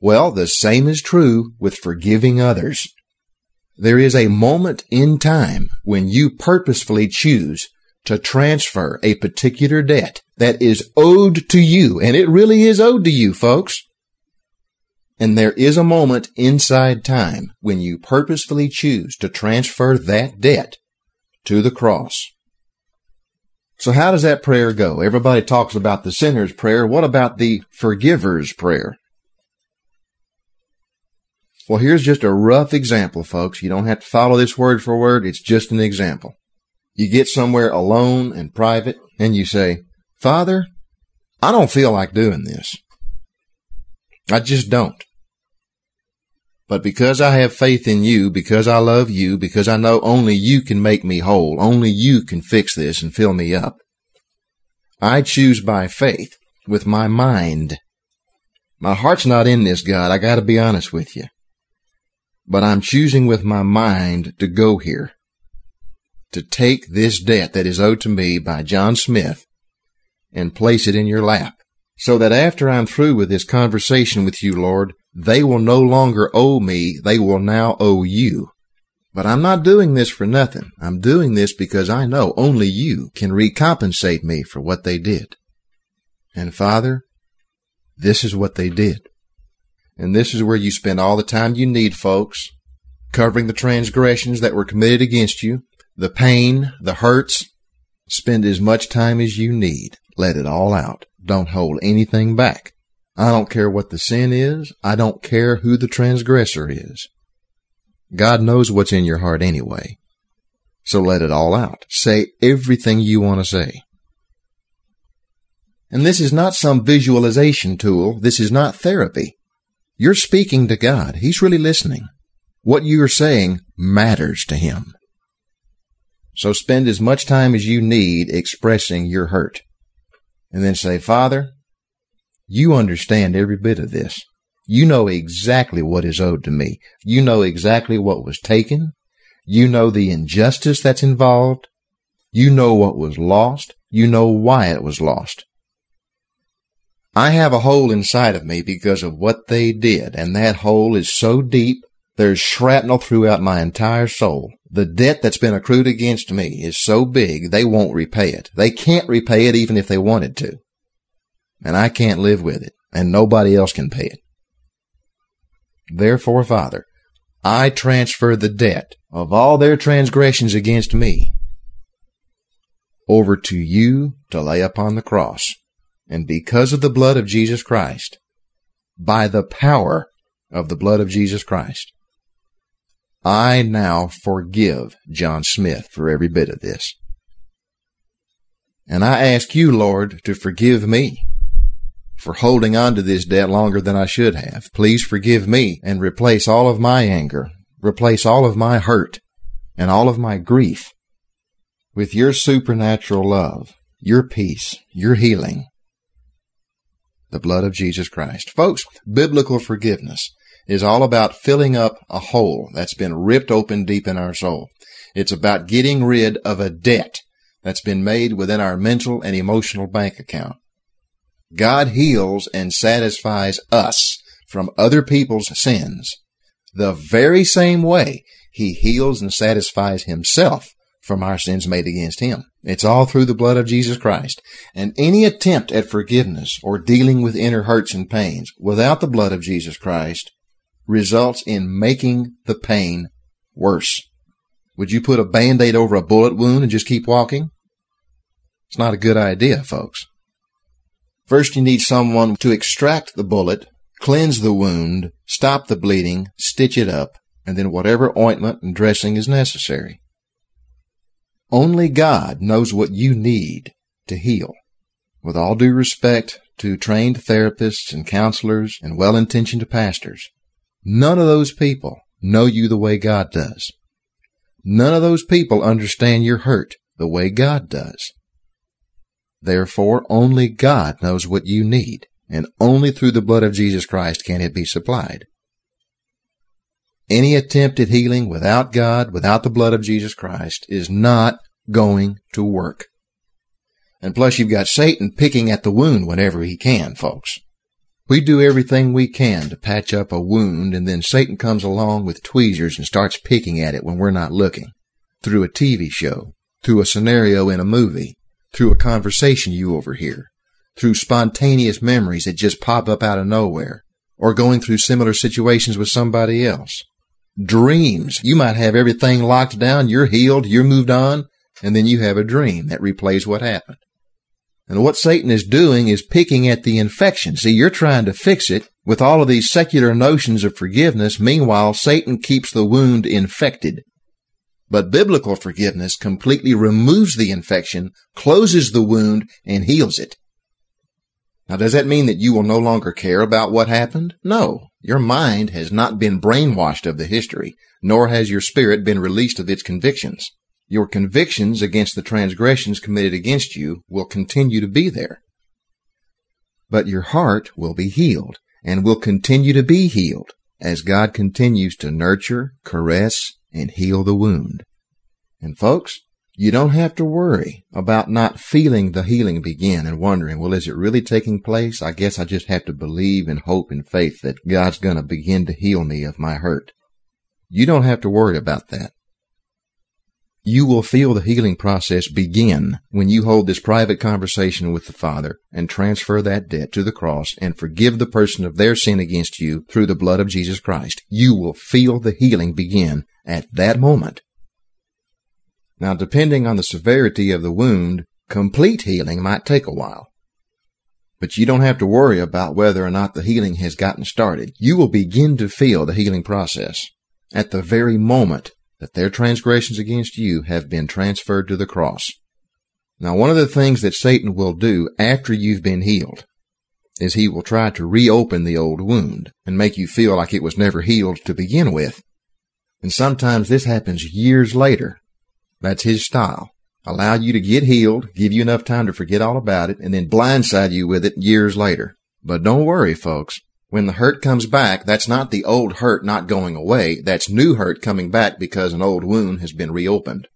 Well, the same is true with forgiving others. There is a moment in time when you purposefully choose to transfer a particular debt that is owed to you, and it really is owed to you, folks. And there is a moment inside time when you purposefully choose to transfer that debt to the cross. So how does that prayer go? Everybody talks about the sinner's prayer. What about the forgiver's prayer? Well, here's just a rough example, folks. You don't have to follow this word for word. It's just an example. You get somewhere alone and private and you say, Father, I don't feel like doing this. I just don't. But because I have faith in you, because I love you, because I know only you can make me whole, only you can fix this and fill me up, I choose by faith with my mind. My heart's not in this, God. I gotta be honest with you. But I'm choosing with my mind to go here, to take this debt that is owed to me by John Smith and place it in your lap so that after I'm through with this conversation with you, Lord, they will no longer owe me, they will now owe you. But I'm not doing this for nothing. I'm doing this because I know only you can recompensate me for what they did. And Father, this is what they did. And this is where you spend all the time you need, folks, covering the transgressions that were committed against you, the pain, the hurts. Spend as much time as you need. Let it all out. Don't hold anything back. I don't care what the sin is. I don't care who the transgressor is. God knows what's in your heart anyway. So let it all out. Say everything you want to say. And this is not some visualization tool. This is not therapy. You're speaking to God. He's really listening. What you are saying matters to Him. So spend as much time as you need expressing your hurt. And then say, Father, you understand every bit of this. You know exactly what is owed to me. You know exactly what was taken. You know the injustice that's involved. You know what was lost. You know why it was lost. I have a hole inside of me because of what they did, and that hole is so deep, there's shrapnel throughout my entire soul. The debt that's been accrued against me is so big, they won't repay it. They can't repay it even if they wanted to and I can't live with it, and nobody else can pay it. Therefore, Father, I transfer the debt of all their transgressions against me over to you to lay upon the cross. And because of the blood of Jesus Christ, by the power of the blood of Jesus Christ, I now forgive John Smith for every bit of this. And I ask you, Lord, to forgive me for holding on to this debt longer than I should have. Please forgive me and replace all of my anger, replace all of my hurt and all of my grief with your supernatural love, your peace, your healing. The blood of Jesus Christ. Folks, biblical forgiveness is all about filling up a hole that's been ripped open deep in our soul. It's about getting rid of a debt that's been made within our mental and emotional bank account. God heals and satisfies us from other people's sins the very same way he heals and satisfies himself from our sins made against him. It's all through the blood of Jesus Christ. And any attempt at forgiveness or dealing with inner hurts and pains without the blood of Jesus Christ results in making the pain worse. Would you put a band-aid over a bullet wound and just keep walking? It's not a good idea, folks. First, you need someone to extract the bullet, cleanse the wound, stop the bleeding, stitch it up, and then whatever ointment and dressing is necessary. Only God knows what you need to heal. With all due respect to trained therapists and counselors and well-intentioned pastors, none of those people know you the way God does. None of those people understand your hurt the way God does. Therefore, only God knows what you need, and only through the blood of Jesus Christ can it be supplied. Any attempt at healing without God, without the blood of Jesus Christ, is not going to work. And plus, you've got Satan picking at the wound whenever he can, folks. We do everything we can to patch up a wound, and then Satan comes along with tweezers and starts picking at it when we're not looking. Through a TV show, through a scenario in a movie, through a conversation you overhear, through spontaneous memories that just pop up out of nowhere, or going through similar situations with somebody else. Dreams. You might have everything locked down, you're healed, you're moved on, and then you have a dream that replays what happened. And what Satan is doing is picking at the infection. See, you're trying to fix it with all of these secular notions of forgiveness. Meanwhile, Satan keeps the wound infected. But biblical forgiveness completely removes the infection, closes the wound, and heals it. Now, does that mean that you will no longer care about what happened? No. Your mind has not been brainwashed of the history, nor has your spirit been released of its convictions. Your convictions against the transgressions committed against you will continue to be there. But your heart will be healed and will continue to be healed as God continues to nurture, caress, and heal the wound. And folks, you don't have to worry about not feeling the healing begin and wondering, well, is it really taking place? I guess I just have to believe and hope and faith that God's going to begin to heal me of my hurt. You don't have to worry about that. You will feel the healing process begin when you hold this private conversation with the Father and transfer that debt to the cross and forgive the person of their sin against you through the blood of Jesus Christ. You will feel the healing begin at that moment. Now, depending on the severity of the wound, complete healing might take a while. But you don't have to worry about whether or not the healing has gotten started. You will begin to feel the healing process at the very moment that their transgressions against you have been transferred to the cross. Now, one of the things that Satan will do after you've been healed is he will try to reopen the old wound and make you feel like it was never healed to begin with. And sometimes this happens years later. That's his style. Allow you to get healed, give you enough time to forget all about it, and then blindside you with it years later. But don't worry, folks. When the hurt comes back, that's not the old hurt not going away. That's new hurt coming back because an old wound has been reopened.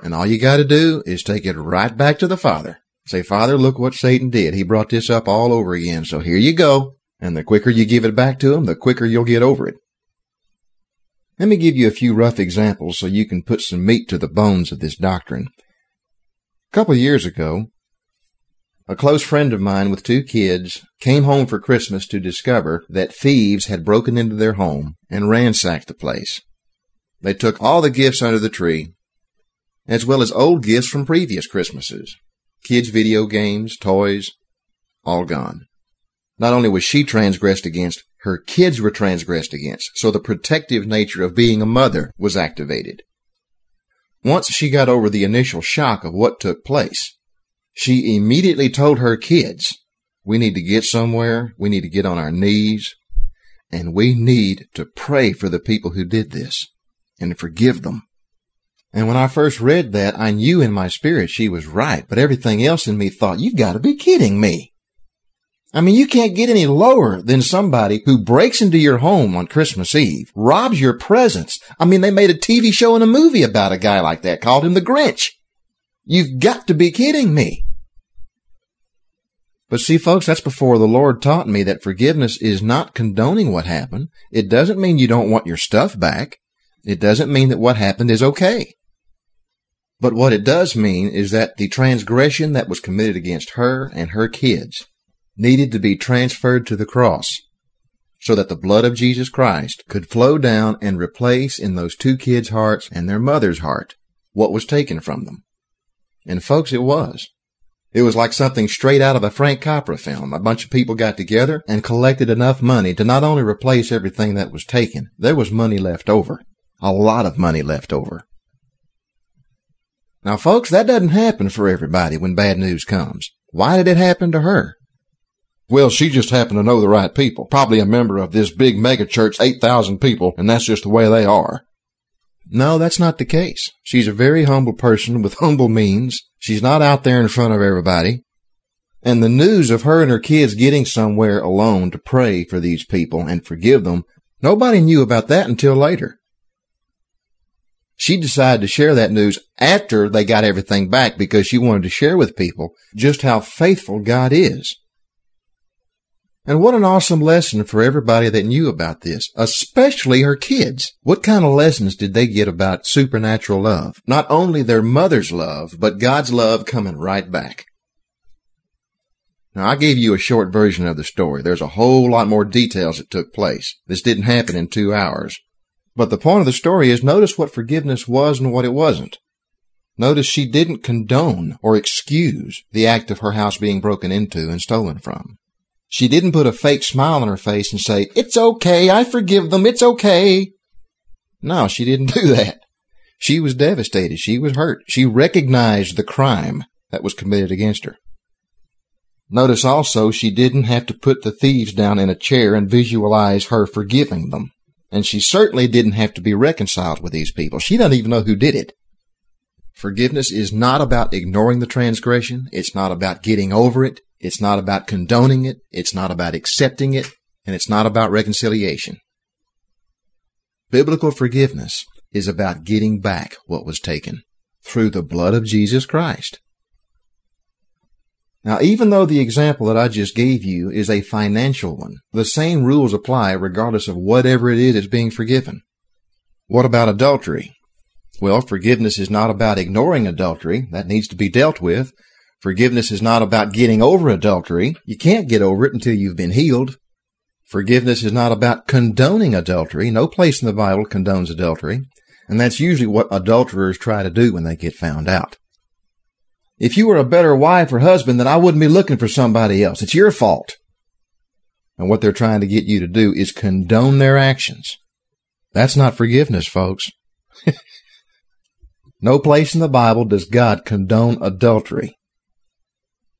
And all you gotta do is take it right back to the Father. Say, Father, look what Satan did. He brought this up all over again. So here you go. And the quicker you give it back to him, the quicker you'll get over it. Let me give you a few rough examples so you can put some meat to the bones of this doctrine. A couple of years ago, a close friend of mine with two kids came home for Christmas to discover that thieves had broken into their home and ransacked the place. They took all the gifts under the tree, as well as old gifts from previous Christmases. Kids' video games, toys, all gone. Not only was she transgressed against, her kids were transgressed against, so the protective nature of being a mother was activated. Once she got over the initial shock of what took place, she immediately told her kids, we need to get somewhere. We need to get on our knees and we need to pray for the people who did this and forgive them. And when I first read that, I knew in my spirit she was right, but everything else in me thought, you've got to be kidding me. I mean, you can't get any lower than somebody who breaks into your home on Christmas Eve, robs your presents. I mean, they made a TV show and a movie about a guy like that, called him the Grinch. You've got to be kidding me. But see, folks, that's before the Lord taught me that forgiveness is not condoning what happened. It doesn't mean you don't want your stuff back. It doesn't mean that what happened is okay. But what it does mean is that the transgression that was committed against her and her kids needed to be transferred to the cross so that the blood of Jesus Christ could flow down and replace in those two kids' hearts and their mother's heart what was taken from them. And folks, it was. It was like something straight out of a Frank Capra film. A bunch of people got together and collected enough money to not only replace everything that was taken, there was money left over. A lot of money left over. Now folks, that doesn't happen for everybody when bad news comes. Why did it happen to her? Well, she just happened to know the right people. Probably a member of this big mega church, 8,000 people, and that's just the way they are. No, that's not the case. She's a very humble person with *laughs* humble means. She's not out there in front of everybody. And the news of her and her kids getting somewhere alone to pray for these people and forgive them, nobody knew about that until later. She decided to share that news after they got everything back because she wanted to share with people just how faithful God is. And what an awesome lesson for everybody that knew about this, especially her kids. What kind of lessons did they get about supernatural love? Not only their mother's love, but God's love coming right back. Now, I gave you a short version of the story. There's a whole lot more details that took place. This didn't happen in two hours. But the point of the story is notice what forgiveness was and what it wasn't. Notice she didn't condone or excuse the act of her house being broken into and stolen from. She didn't put a fake smile on her face and say, It's okay, I forgive them, it's okay. No, she didn't *laughs* do that. She was devastated. She was hurt. She recognized the crime that was committed against her. Notice also she didn't have to put the thieves down in a chair and visualize her forgiving them. And she certainly didn't have to be reconciled with these people. She doesn't even know who did it. Forgiveness is not about ignoring the transgression. It's not about getting over it. It's not about condoning it. It's not about accepting it. And it's not about reconciliation. Biblical forgiveness is about getting back what was taken through the blood of Jesus Christ. Now, even though the example that I just gave you is a financial one, the same rules apply regardless of whatever it is that's being forgiven. What about adultery? Well, forgiveness is not about ignoring adultery. That needs to be dealt with. Forgiveness is not about getting over adultery. You can't get over it until you've been healed. Forgiveness is not about condoning adultery. No place in the Bible condones adultery. And that's usually what adulterers try to do when they get found out. If you were a better wife or husband, then I wouldn't be looking for somebody else. It's your fault. And what they're trying to get you to do is condone their actions. That's not forgiveness, folks. *laughs* no place in the Bible does God condone adultery.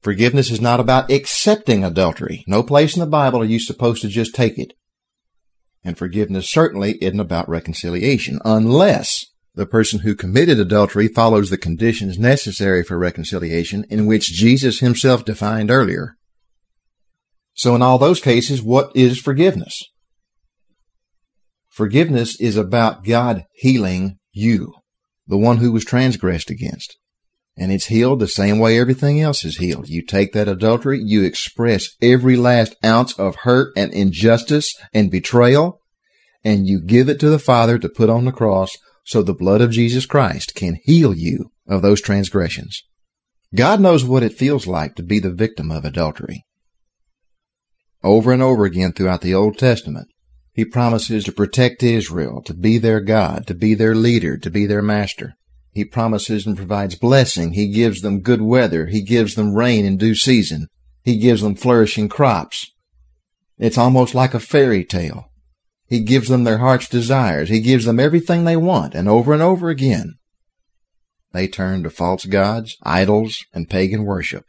Forgiveness is not about accepting adultery. No place in the Bible are you supposed to just take it. And forgiveness certainly isn't about reconciliation, unless the person who committed adultery follows the conditions necessary for reconciliation in which Jesus himself defined earlier. So in all those cases, what is forgiveness? Forgiveness is about God healing you, the one who was transgressed against and it's healed the same way everything else is healed. You take that adultery, you express every last ounce of hurt and injustice and betrayal, and you give it to the Father to put on the cross so the blood of Jesus Christ can heal you of those transgressions. God knows what it feels like to be the victim of adultery. Over and over again throughout the Old Testament, he promises to protect Israel, to be their God, to be their leader, to be their master. He promises and provides blessing. He gives them good weather. He gives them rain in due season. He gives them flourishing crops. It's almost like a fairy tale. He gives them their heart's desires. He gives them everything they want, and over and over again, they turn to false gods, idols, and pagan worship.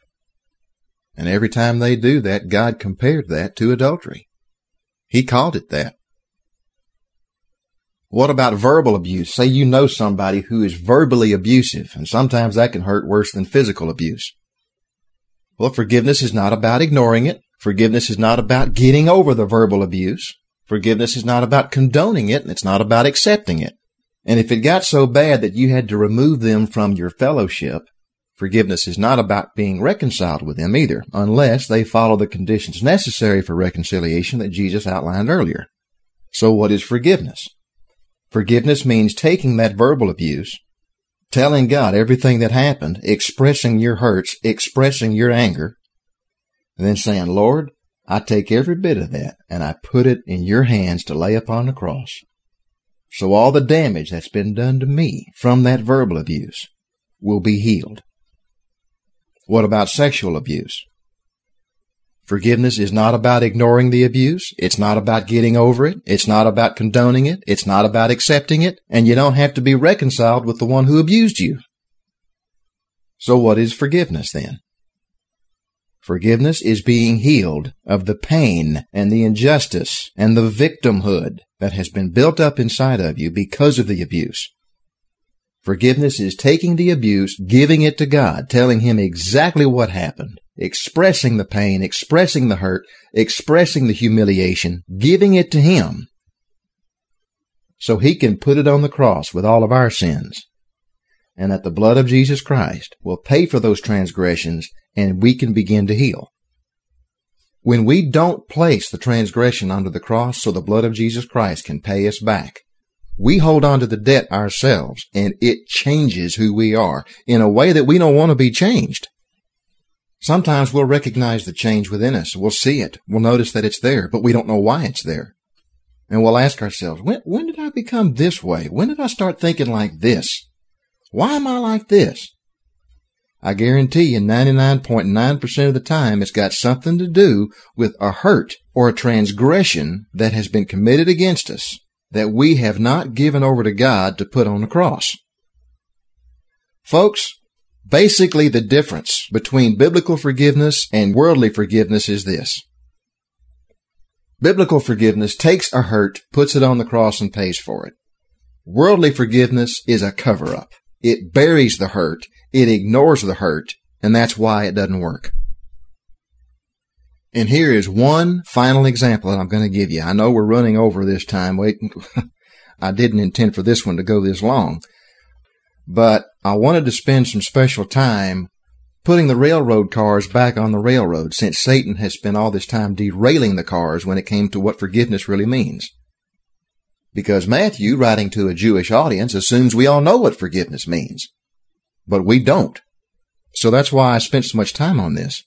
And every time they do that, God compared that to adultery. He called it that. What about verbal abuse? Say you know somebody who is verbally abusive, and sometimes that can hurt worse than physical abuse. Well, forgiveness is not about ignoring it. Forgiveness is not about getting over the verbal abuse. Forgiveness is not about condoning it, and it's not about accepting it. And if it got so bad that you had to remove them from your fellowship, forgiveness is not about being reconciled with them either, unless they follow the conditions necessary for reconciliation that Jesus outlined earlier. So what is forgiveness? Forgiveness means taking that verbal abuse, telling God everything that happened, expressing your hurts, expressing your anger, and then saying, Lord, I take every bit of that and I put it in your hands to lay upon the cross. So all the damage that's been done to me from that verbal abuse will be healed. What about sexual abuse? Forgiveness is not about ignoring the abuse. It's not about getting over it. It's not about condoning it. It's not about accepting it. And you don't have to be reconciled with the one who abused you. So what is forgiveness then? Forgiveness is being healed of the pain and the injustice and the victimhood that has been built up inside of you because of the abuse. Forgiveness is taking the abuse, giving it to God, telling Him exactly what happened, expressing the pain, expressing the hurt, expressing the humiliation, giving it to Him so He can put it on the cross with all of our sins. And that the blood of Jesus Christ will pay for those transgressions and we can begin to heal. When we don't place the transgression under the cross so the blood of Jesus Christ can pay us back, we hold on to the debt ourselves and it changes who we are in a way that we don't want to be changed. Sometimes we'll recognize the change within us. We'll see it. We'll notice that it's there, but we don't know why it's there. And we'll ask ourselves, when, when did I become this way? When did I start thinking like this? Why am I like this? I guarantee you 99.9% of the time it's got something to do with a hurt or a transgression that has been committed against us that we have not given over to God to put on the cross. Folks, basically the difference between biblical forgiveness and worldly forgiveness is this. Biblical forgiveness takes a hurt, puts it on the cross, and pays for it. Worldly forgiveness is a cover up. It buries the hurt, it ignores the hurt, and that's why it doesn't work. And here is one final example that I'm going to give you. I know we're running over this time. Wait, *laughs* I didn't intend for this one to go this long, but I wanted to spend some special time putting the railroad cars back on the railroad since Satan has spent all this time derailing the cars when it came to what forgiveness really means. Because Matthew, writing to a Jewish audience, assumes we all know what forgiveness means. But we don't. So that's why I spent so much time on this.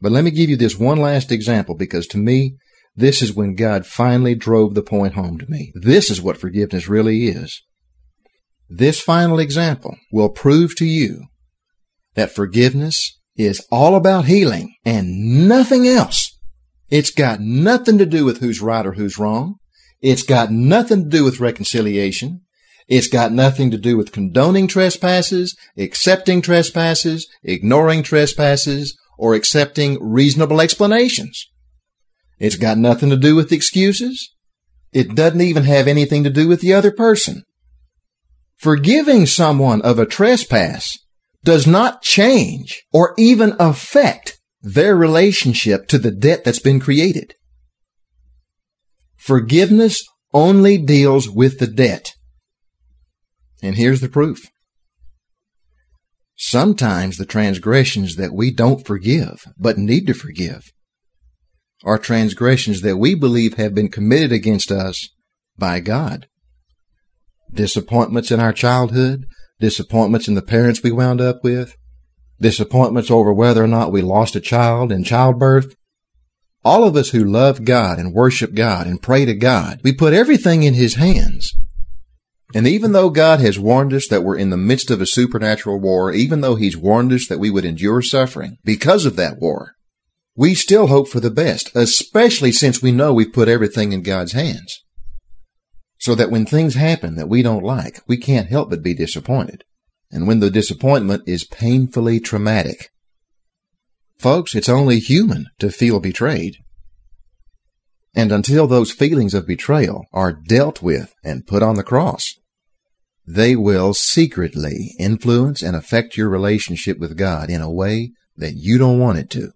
But let me give you this one last example because to me, this is when God finally drove the point home to me. This is what forgiveness really is. This final example will prove to you that forgiveness is all about healing and nothing else. It's got nothing to do with who's right or who's wrong. It's got nothing to do with reconciliation. It's got nothing to do with condoning trespasses, accepting trespasses, ignoring trespasses, or accepting reasonable explanations. It's got nothing to do with excuses. It doesn't even have anything to do with the other person. Forgiving someone of a trespass does not change or even affect their relationship to the debt that's been created. Forgiveness only deals with the debt. And here's the proof. Sometimes the transgressions that we don't forgive, but need to forgive, are transgressions that we believe have been committed against us by God. Disappointments in our childhood, disappointments in the parents we wound up with, disappointments over whether or not we lost a child in childbirth. All of us who love God and worship God and pray to God, we put everything in His hands. And even though God has warned us that we're in the midst of a supernatural war, even though He's warned us that we would endure suffering because of that war, we still hope for the best, especially since we know we've put everything in God's hands. So that when things happen that we don't like, we can't help but be disappointed. And when the disappointment is painfully traumatic. Folks, it's only human to feel betrayed. And until those feelings of betrayal are dealt with and put on the cross, they will secretly influence and affect your relationship with God in a way that you don't want it to.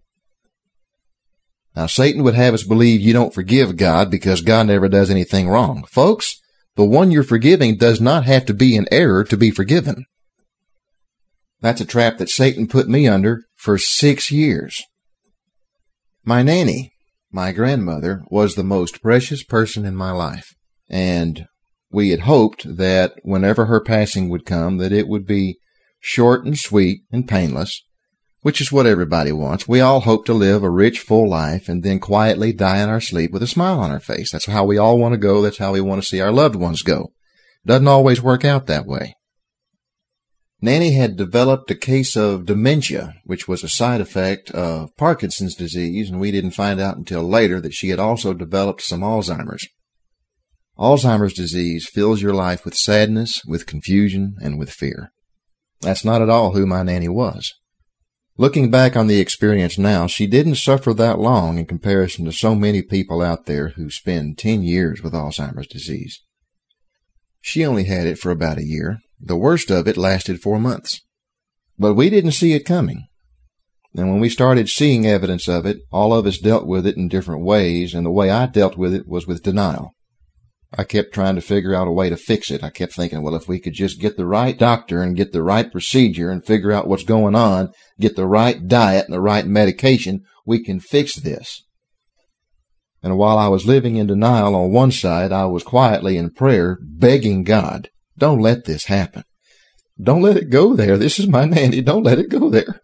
Now, Satan would have us believe you don't forgive God because God never does anything wrong. Folks, the one you're forgiving does not have to be in error to be forgiven. That's a trap that Satan put me under for six years. My nanny, my grandmother, was the most precious person in my life. And we had hoped that whenever her passing would come, that it would be short and sweet and painless, which is what everybody wants. We all hope to live a rich, full life and then quietly die in our sleep with a smile on our face. That's how we all want to go. That's how we want to see our loved ones go. Doesn't always work out that way. Nanny had developed a case of dementia, which was a side effect of Parkinson's disease, and we didn't find out until later that she had also developed some Alzheimer's. Alzheimer's disease fills your life with sadness, with confusion, and with fear. That's not at all who my nanny was. Looking back on the experience now, she didn't suffer that long in comparison to so many people out there who spend 10 years with Alzheimer's disease. She only had it for about a year. The worst of it lasted four months. But we didn't see it coming. And when we started seeing evidence of it, all of us dealt with it in different ways, and the way I dealt with it was with denial. I kept trying to figure out a way to fix it. I kept thinking, well, if we could just get the right doctor and get the right procedure and figure out what's going on, get the right diet and the right medication, we can fix this. And while I was living in denial on one side, I was quietly in prayer begging God, don't let this happen. Don't let it go there. This is my nanny. Don't let it go there.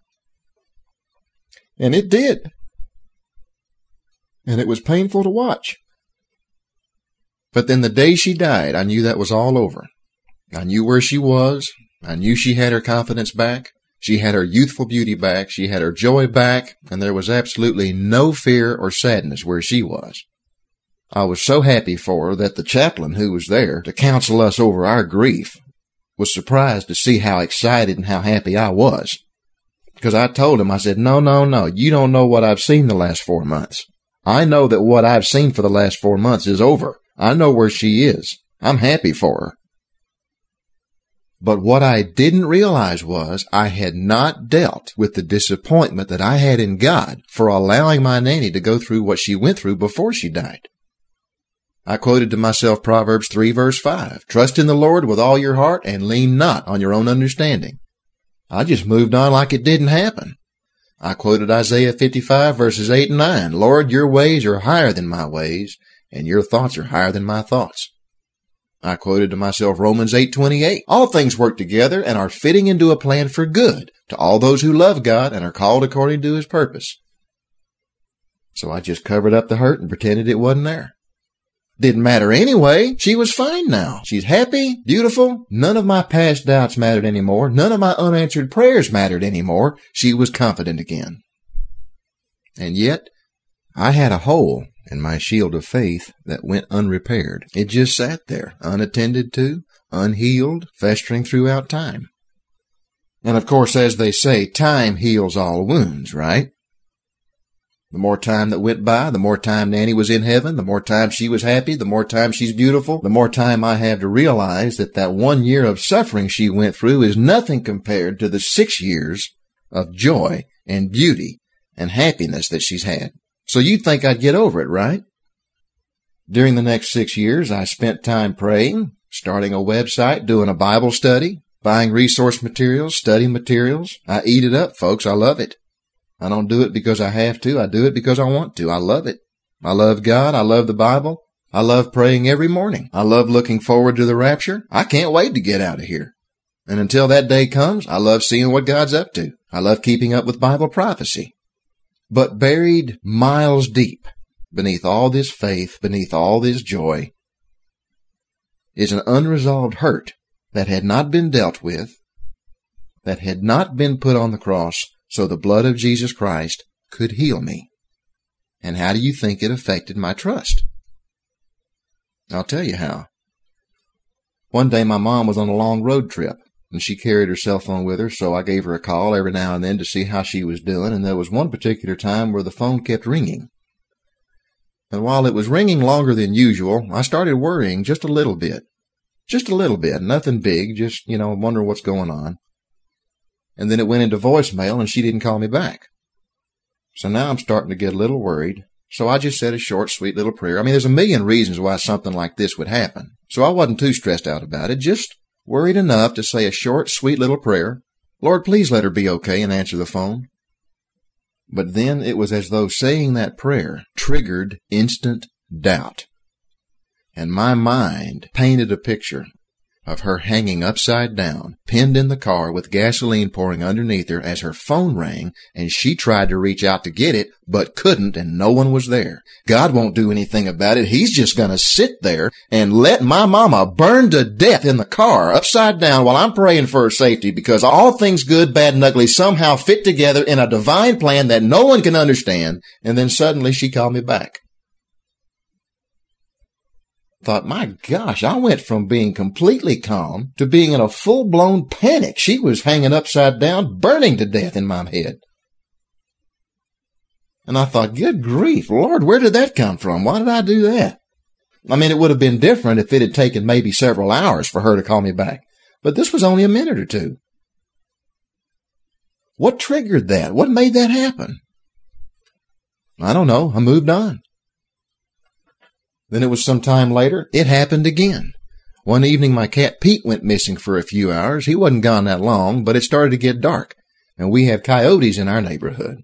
And it did. And it was painful to watch. But then the day she died, I knew that was all over. I knew where she was. I knew she had her confidence back. She had her youthful beauty back. She had her joy back. And there was absolutely no fear or sadness where she was. I was so happy for her that the chaplain who was there to counsel us over our grief was surprised to see how excited and how happy I was. Because I told him, I said, no, no, no, you don't know what I've seen the last four months. I know that what I've seen for the last four months is over. I know where she is. I'm happy for her. But what I didn't realize was I had not dealt with the disappointment that I had in God for allowing my nanny to go through what she went through before she died. I quoted to myself Proverbs 3 verse 5. Trust in the Lord with all your heart and lean not on your own understanding. I just moved on like it didn't happen. I quoted Isaiah 55 verses 8 and 9. Lord, your ways are higher than my ways and your thoughts are higher than my thoughts. I quoted to myself Romans 8:28. All things work together and are fitting into a plan for good to all those who love God and are called according to his purpose. So I just covered up the hurt and pretended it wasn't there. Didn't matter anyway. She was fine now. She's happy, beautiful. None of my past doubts mattered anymore. None of my unanswered prayers mattered anymore. She was confident again. And yet, I had a hole and my shield of faith that went unrepaired. It just sat there, unattended to, unhealed, festering throughout time. And of course, as they say, time heals all wounds, right? The more time that went by, the more time Nanny was in heaven, the more time she was happy, the more time she's beautiful, the more time I have to realize that that one year of suffering she went through is nothing compared to the six years of joy and beauty and happiness that she's had. So you'd think I'd get over it, right? During the next six years, I spent time praying, starting a website, doing a Bible study, buying resource materials, study materials. I eat it up, folks. I love it. I don't do it because I have to. I do it because I want to. I love it. I love God. I love the Bible. I love praying every morning. I love looking forward to the rapture. I can't wait to get out of here. And until that day comes, I love seeing what God's up to. I love keeping up with Bible prophecy. But buried miles deep beneath all this faith, beneath all this joy, is an unresolved hurt that had not been dealt with, that had not been put on the cross so the blood of Jesus Christ could heal me. And how do you think it affected my trust? I'll tell you how. One day my mom was on a long road trip and she carried her cell phone with her, so I gave her a call every now and then to see how she was doing, and there was one particular time where the phone kept ringing. And while it was ringing longer than usual, I started worrying just a little bit. Just a little bit. Nothing big. Just, you know, wondering what's going on. And then it went into voicemail and she didn't call me back. So now I'm starting to get a little worried. So I just said a short, sweet little prayer. I mean, there's a million reasons why something like this would happen. So I wasn't too stressed out about it. Just worried enough to say a short, sweet little prayer. Lord, please let her be okay and answer the phone. But then it was as though saying that prayer triggered instant doubt. And my mind painted a picture of her hanging upside down, pinned in the car with gasoline pouring underneath her as her phone rang and she tried to reach out to get it, but couldn't and no one was there. God won't do anything about it. He's just going to sit there and let my mama burn to death in the car upside down while I'm praying for her safety because all things good, bad, and ugly somehow fit together in a divine plan that no one can understand. And then suddenly she called me back thought, my gosh, I went from being completely calm to being in a full blown panic. She was hanging upside down, burning to death in my head. And I thought, good grief, Lord, where did that come from? Why did I do that? I mean, it would have been different if it had taken maybe several hours for her to call me back, but this was only a minute or two. What triggered that? What made that happen? I don't know. I moved on. Then it was some time later, it happened again. One evening my cat Pete went missing for a few hours. He wasn't gone that long, but it started to get dark, and we have coyotes in our neighborhood.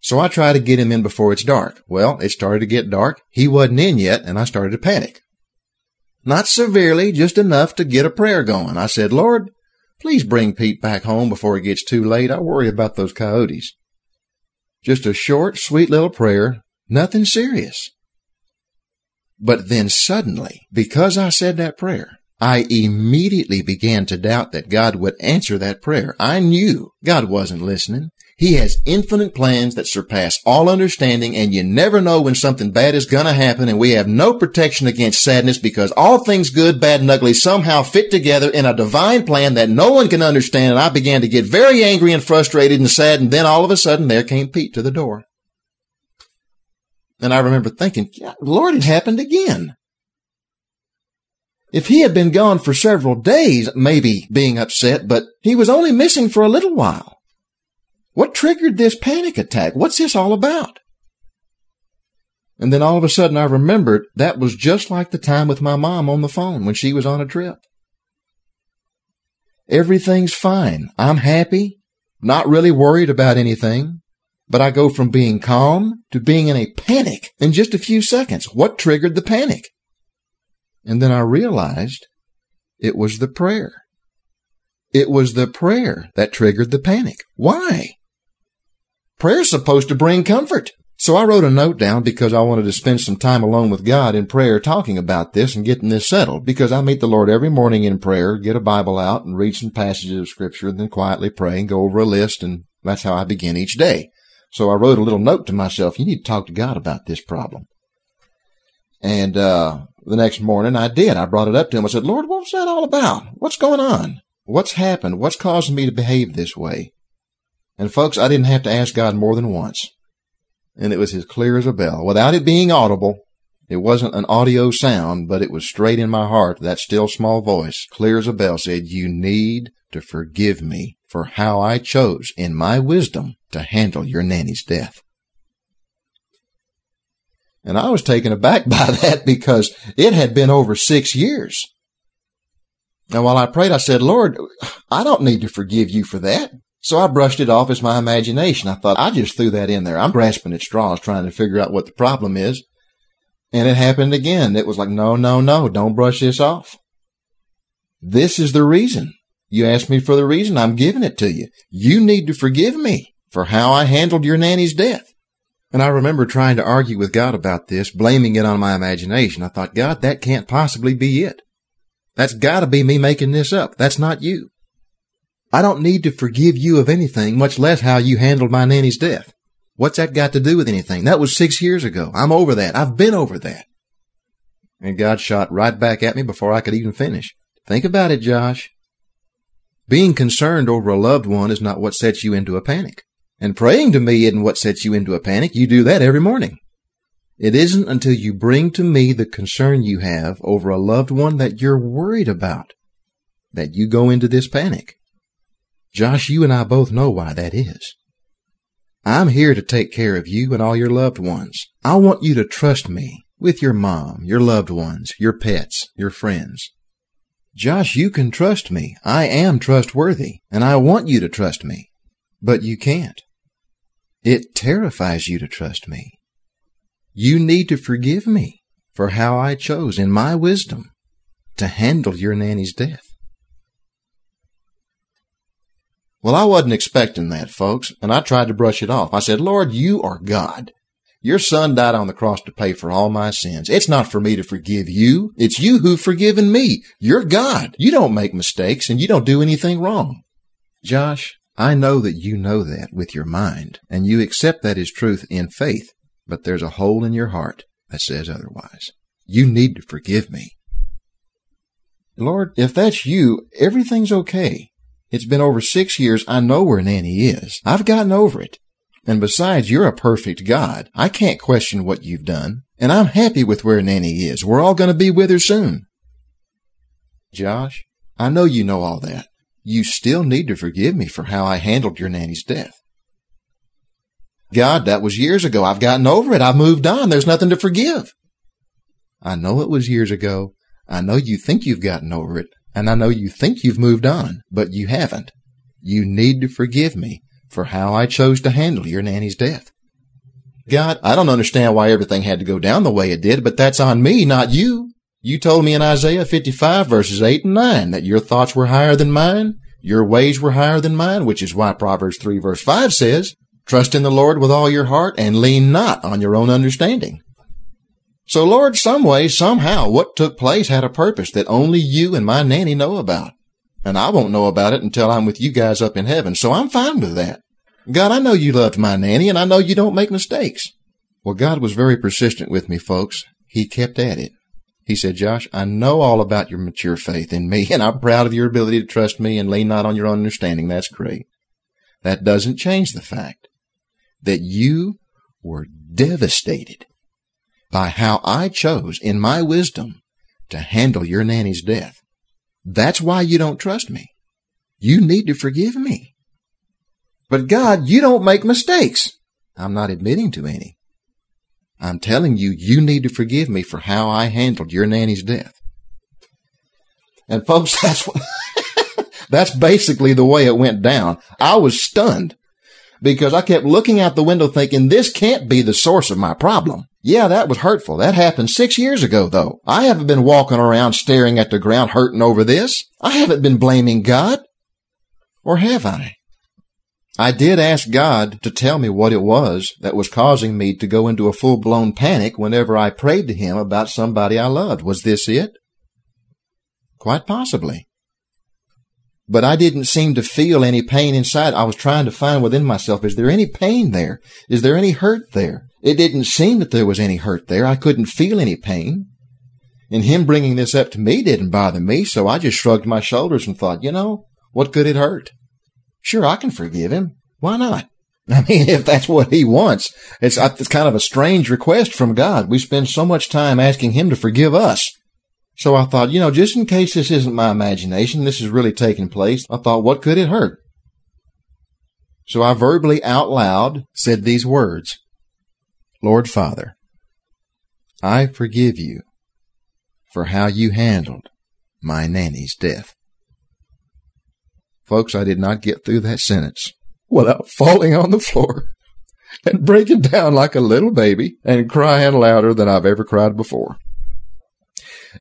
So I tried to get him in before it's dark. Well, it started to get dark. He wasn't in yet, and I started to panic. Not severely, just enough to get a prayer going. I said, Lord, please bring Pete back home before it gets too late. I worry about those coyotes. Just a short, sweet little prayer, nothing serious. But then suddenly, because I said that prayer, I immediately began to doubt that God would answer that prayer. I knew God wasn't listening. He has infinite plans that surpass all understanding and you never know when something bad is to happen and we have no protection against sadness because all things good, bad, and ugly somehow fit together in a divine plan that no one can understand. And I began to get very angry and frustrated and sad. And then all of a sudden there came Pete to the door. And I remember thinking, Lord, it happened again. If he had been gone for several days, maybe being upset, but he was only missing for a little while. What triggered this panic attack? What's this all about? And then all of a sudden I remembered that was just like the time with my mom on the phone when she was on a trip. Everything's fine. I'm happy, not really worried about anything. But I go from being calm to being in a panic in just a few seconds. What triggered the panic? And then I realized it was the prayer. It was the prayer that triggered the panic. Why? Prayer's supposed to bring comfort. So I wrote a note down because I wanted to spend some time alone with God in prayer talking about this and getting this settled because I meet the Lord every morning in prayer, get a Bible out and read some passages of scripture and then quietly pray and go over a list and that's how I begin each day. So I wrote a little note to myself, you need to talk to God about this problem. And, uh, the next morning I did. I brought it up to him. I said, Lord, what's that all about? What's going on? What's happened? What's causing me to behave this way? And folks, I didn't have to ask God more than once. And it was as clear as a bell without it being audible. It wasn't an audio sound, but it was straight in my heart. That still small voice, clear as a bell, said, you need to forgive me for how I chose in my wisdom to handle your nanny's death. And I was taken aback *laughs* by that because it had been over six years. And while I prayed, I said, Lord, I don't need to forgive you for that. So I brushed it off as my imagination. I thought I just threw that in there. I'm grasping at straws trying to figure out what the problem is. And it happened again. It was like, no, no, no, don't brush this off. This is the reason. You asked me for the reason. I'm giving it to you. You need to forgive me for how I handled your nanny's death. And I remember trying to argue with God about this, blaming it on my imagination. I thought, God, that can't possibly be it. That's gotta be me making this up. That's not you. I don't need to forgive you of anything, much less how you handled my nanny's death. What's that got to do with anything? That was six years ago. I'm over that. I've been over that. And God shot right back at me before I could even finish. Think about it, Josh. Being concerned over a loved one is not what sets you into a panic. And praying to me isn't what sets you into a panic. You do that every morning. It isn't until you bring to me the concern you have over a loved one that you're worried about that you go into this panic. Josh, you and I both know why that is. I'm here to take care of you and all your loved ones. I want you to trust me with your mom, your loved ones, your pets, your friends. Josh, you can trust me. I am trustworthy, and I want you to trust me. But you can't. It terrifies you to trust me. You need to forgive me for how I chose, in my wisdom, to handle your nanny's death. Well, I wasn't expecting that, folks, and I tried to brush it off. I said, Lord, you are God. Your son died on the cross to pay for all my sins. It's not for me to forgive you. It's you who've forgiven me. You're God. You don't make mistakes and you don't do anything wrong. Josh, I know that you know that with your mind and you accept that as truth in faith, but there's a hole in your heart that says otherwise. You need to forgive me. Lord, if that's you, everything's okay. It's been over six years. I know where Nanny is. I've gotten over it. And besides, you're a perfect God. I can't question what you've done. And I'm happy with where Nanny is. We're all going to be with her soon. Josh, I know you know all that. You still need to forgive me for how I handled your Nanny's death. God, that was years ago. I've gotten over it. I've moved on. There's nothing to forgive. I know it was years ago. I know you think you've gotten over it. And I know you think you've moved on, but you haven't. You need to forgive me for how I chose to handle your nanny's death. God, I don't understand why everything had to go down the way it did, but that's on me, not you. You told me in Isaiah 55 verses 8 and 9 that your thoughts were higher than mine, your ways were higher than mine, which is why Proverbs 3 verse 5 says, Trust in the Lord with all your heart and lean not on your own understanding. So Lord, some way, somehow, what took place had a purpose that only you and my nanny know about. And I won't know about it until I'm with you guys up in heaven. So I'm fine with that. God, I know you loved my nanny and I know you don't make mistakes. Well, God was very persistent with me, folks. He kept at it. He said, Josh, I know all about your mature faith in me *laughs* and I'm proud of your ability to trust me and lean not on your own understanding. That's great. That doesn't change the fact that you were devastated by how I chose in my wisdom to handle your nanny's death. That's why you don't trust me. You need to forgive me. But God, you don't make mistakes. I'm not admitting to any. I'm telling you, you need to forgive me for how I handled your nanny's death. And folks, *laughs* that's what, *laughs* that's basically the way it went down. I was stunned because I kept looking out the window thinking this can't be the source of my problem. Yeah, that was hurtful. That happened six years ago, though. I haven't been walking around staring at the ground hurting over this. I haven't been blaming God. Or have I? I did ask God to tell me what it was that was causing me to go into a full blown panic whenever I prayed to Him about somebody I loved. Was this it? Quite possibly. But I didn't seem to feel any pain inside. I was trying to find within myself, is there any pain there? Is there any hurt there? It didn't seem that there was any hurt there. I couldn't feel any pain. And him bringing this up to me didn't bother me, so I just shrugged my shoulders and thought, you know, what could it hurt? Sure, I can forgive him. Why not? *laughs* I mean, if that's what he wants, it's, it's kind of a strange request from God. We spend so much time asking him to forgive us. So I thought, you know, just in case this isn't my imagination, this is really taking place, I thought, what could it hurt? So I verbally out loud said these words. Lord Father, I forgive you for how you handled my nanny's death. Folks, I did not get through that sentence without *laughs* falling on the floor and breaking down like a little baby and crying louder than I've ever cried before.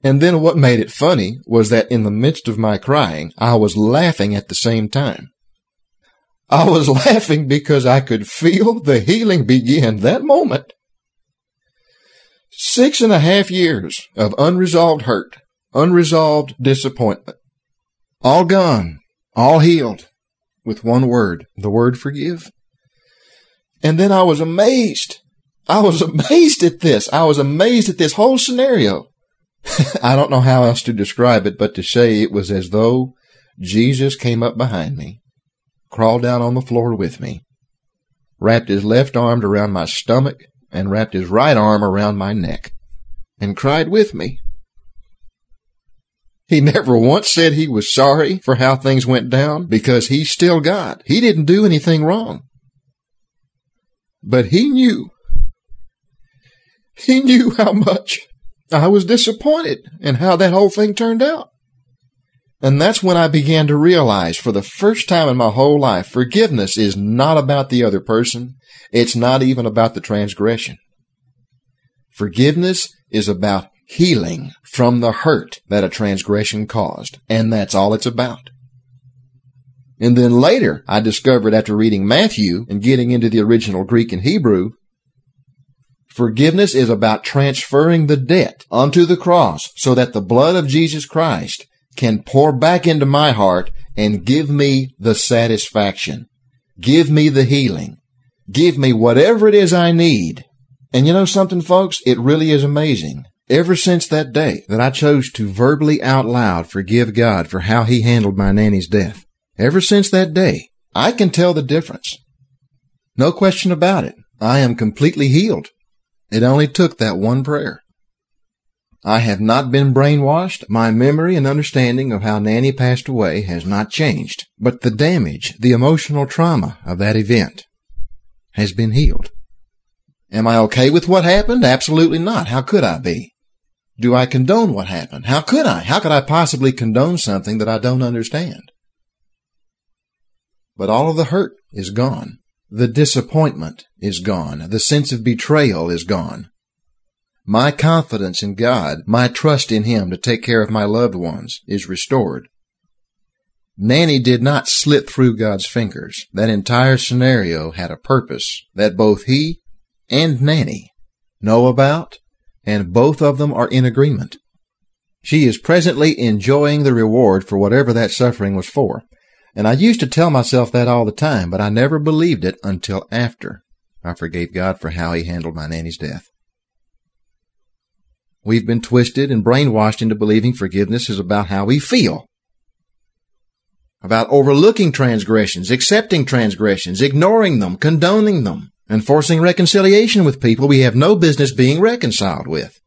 And then what made it funny was that in the midst of my crying, I was laughing at the same time. I was *laughs* laughing because I could feel the healing begin that moment. Six and a half years of unresolved hurt, unresolved disappointment, all gone, all healed with one word, the word forgive. And then I was amazed. I was *laughs* amazed at this. I was amazed at this whole scenario. *laughs* I don't know how else to describe it, but to say it was as though Jesus came up behind me, crawled down on the floor with me, wrapped his left arm around my stomach, and wrapped his right arm around my neck and cried with me. He never once said he was sorry for how things went down because he's still God. He didn't do anything wrong. But he knew. He knew how much I was disappointed in how that whole thing turned out. And that's when I began to realize for the first time in my whole life, forgiveness is not about the other person. It's not even about the transgression. Forgiveness is about healing from the hurt that a transgression caused. And that's all it's about. And then later, I discovered after reading Matthew and getting into the original Greek and Hebrew, forgiveness is about transferring the debt onto the cross so that the blood of Jesus Christ can pour back into my heart and give me the satisfaction. Give me the healing. Give me whatever it is I need. And you know something, folks? It really is amazing. Ever since that day that I chose to verbally out loud forgive God for how he handled my nanny's death, ever since that day, I can tell the difference. No question about it. I am completely healed. It only took that one prayer. I have not been brainwashed. My memory and understanding of how Nanny passed away has not changed, but the damage, the emotional trauma of that event has been healed. Am I okay with what happened? Absolutely not. How could I be? Do I condone what happened? How could I? How could I possibly condone something that I don't understand? But all of the hurt is gone. The disappointment is gone. The sense of betrayal is gone. My confidence in God, my trust in Him to take care of my loved ones is restored. Nanny did not slip through God's fingers. That entire scenario had a purpose that both he and Nanny know about, and both of them are in agreement. She is presently enjoying the reward for whatever that suffering was for. And I used to tell myself that all the time, but I never believed it until after I forgave God for how he handled my nanny's death. We've been twisted and brainwashed into believing forgiveness is about how we feel. About overlooking transgressions, accepting transgressions, ignoring them, condoning them, and forcing reconciliation with people we have no business being reconciled with.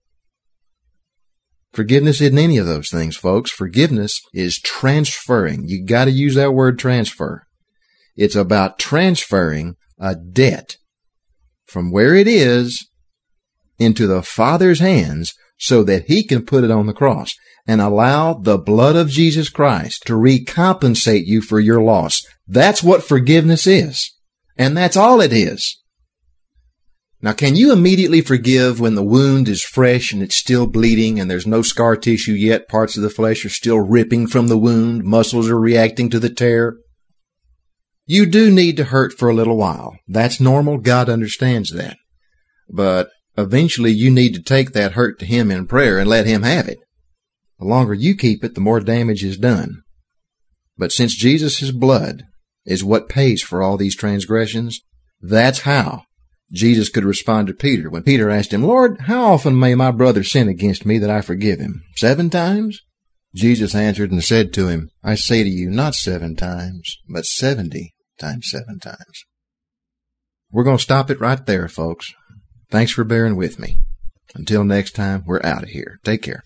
Forgiveness isn't any of those things, folks. Forgiveness is transferring. You gotta use that word transfer. It's about transferring a debt from where it is into the Father's hands so that he can put it on the cross and allow the blood of Jesus Christ to recompensate you for your loss. That's what forgiveness is. And that's all it is. Now, can you immediately forgive when the wound is fresh and it's still bleeding and there's no scar tissue yet? Parts of the flesh are still ripping from the wound. Muscles are reacting to the tear. You do need to hurt for a little while. That's normal. God understands that. But eventually you need to take that hurt to him in prayer and let him have it. The longer you keep it, the more damage is done. But since Jesus' blood is what pays for all these transgressions, that's how Jesus could respond to Peter when Peter asked him, Lord, how often may my brother sin against me that I forgive him? Seven times? Jesus answered and said to him, I say to you, not seven times, but seventy times seven times. We're going to stop it right there, folks. Thanks for bearing with me. Until next time, we're out of here. Take care.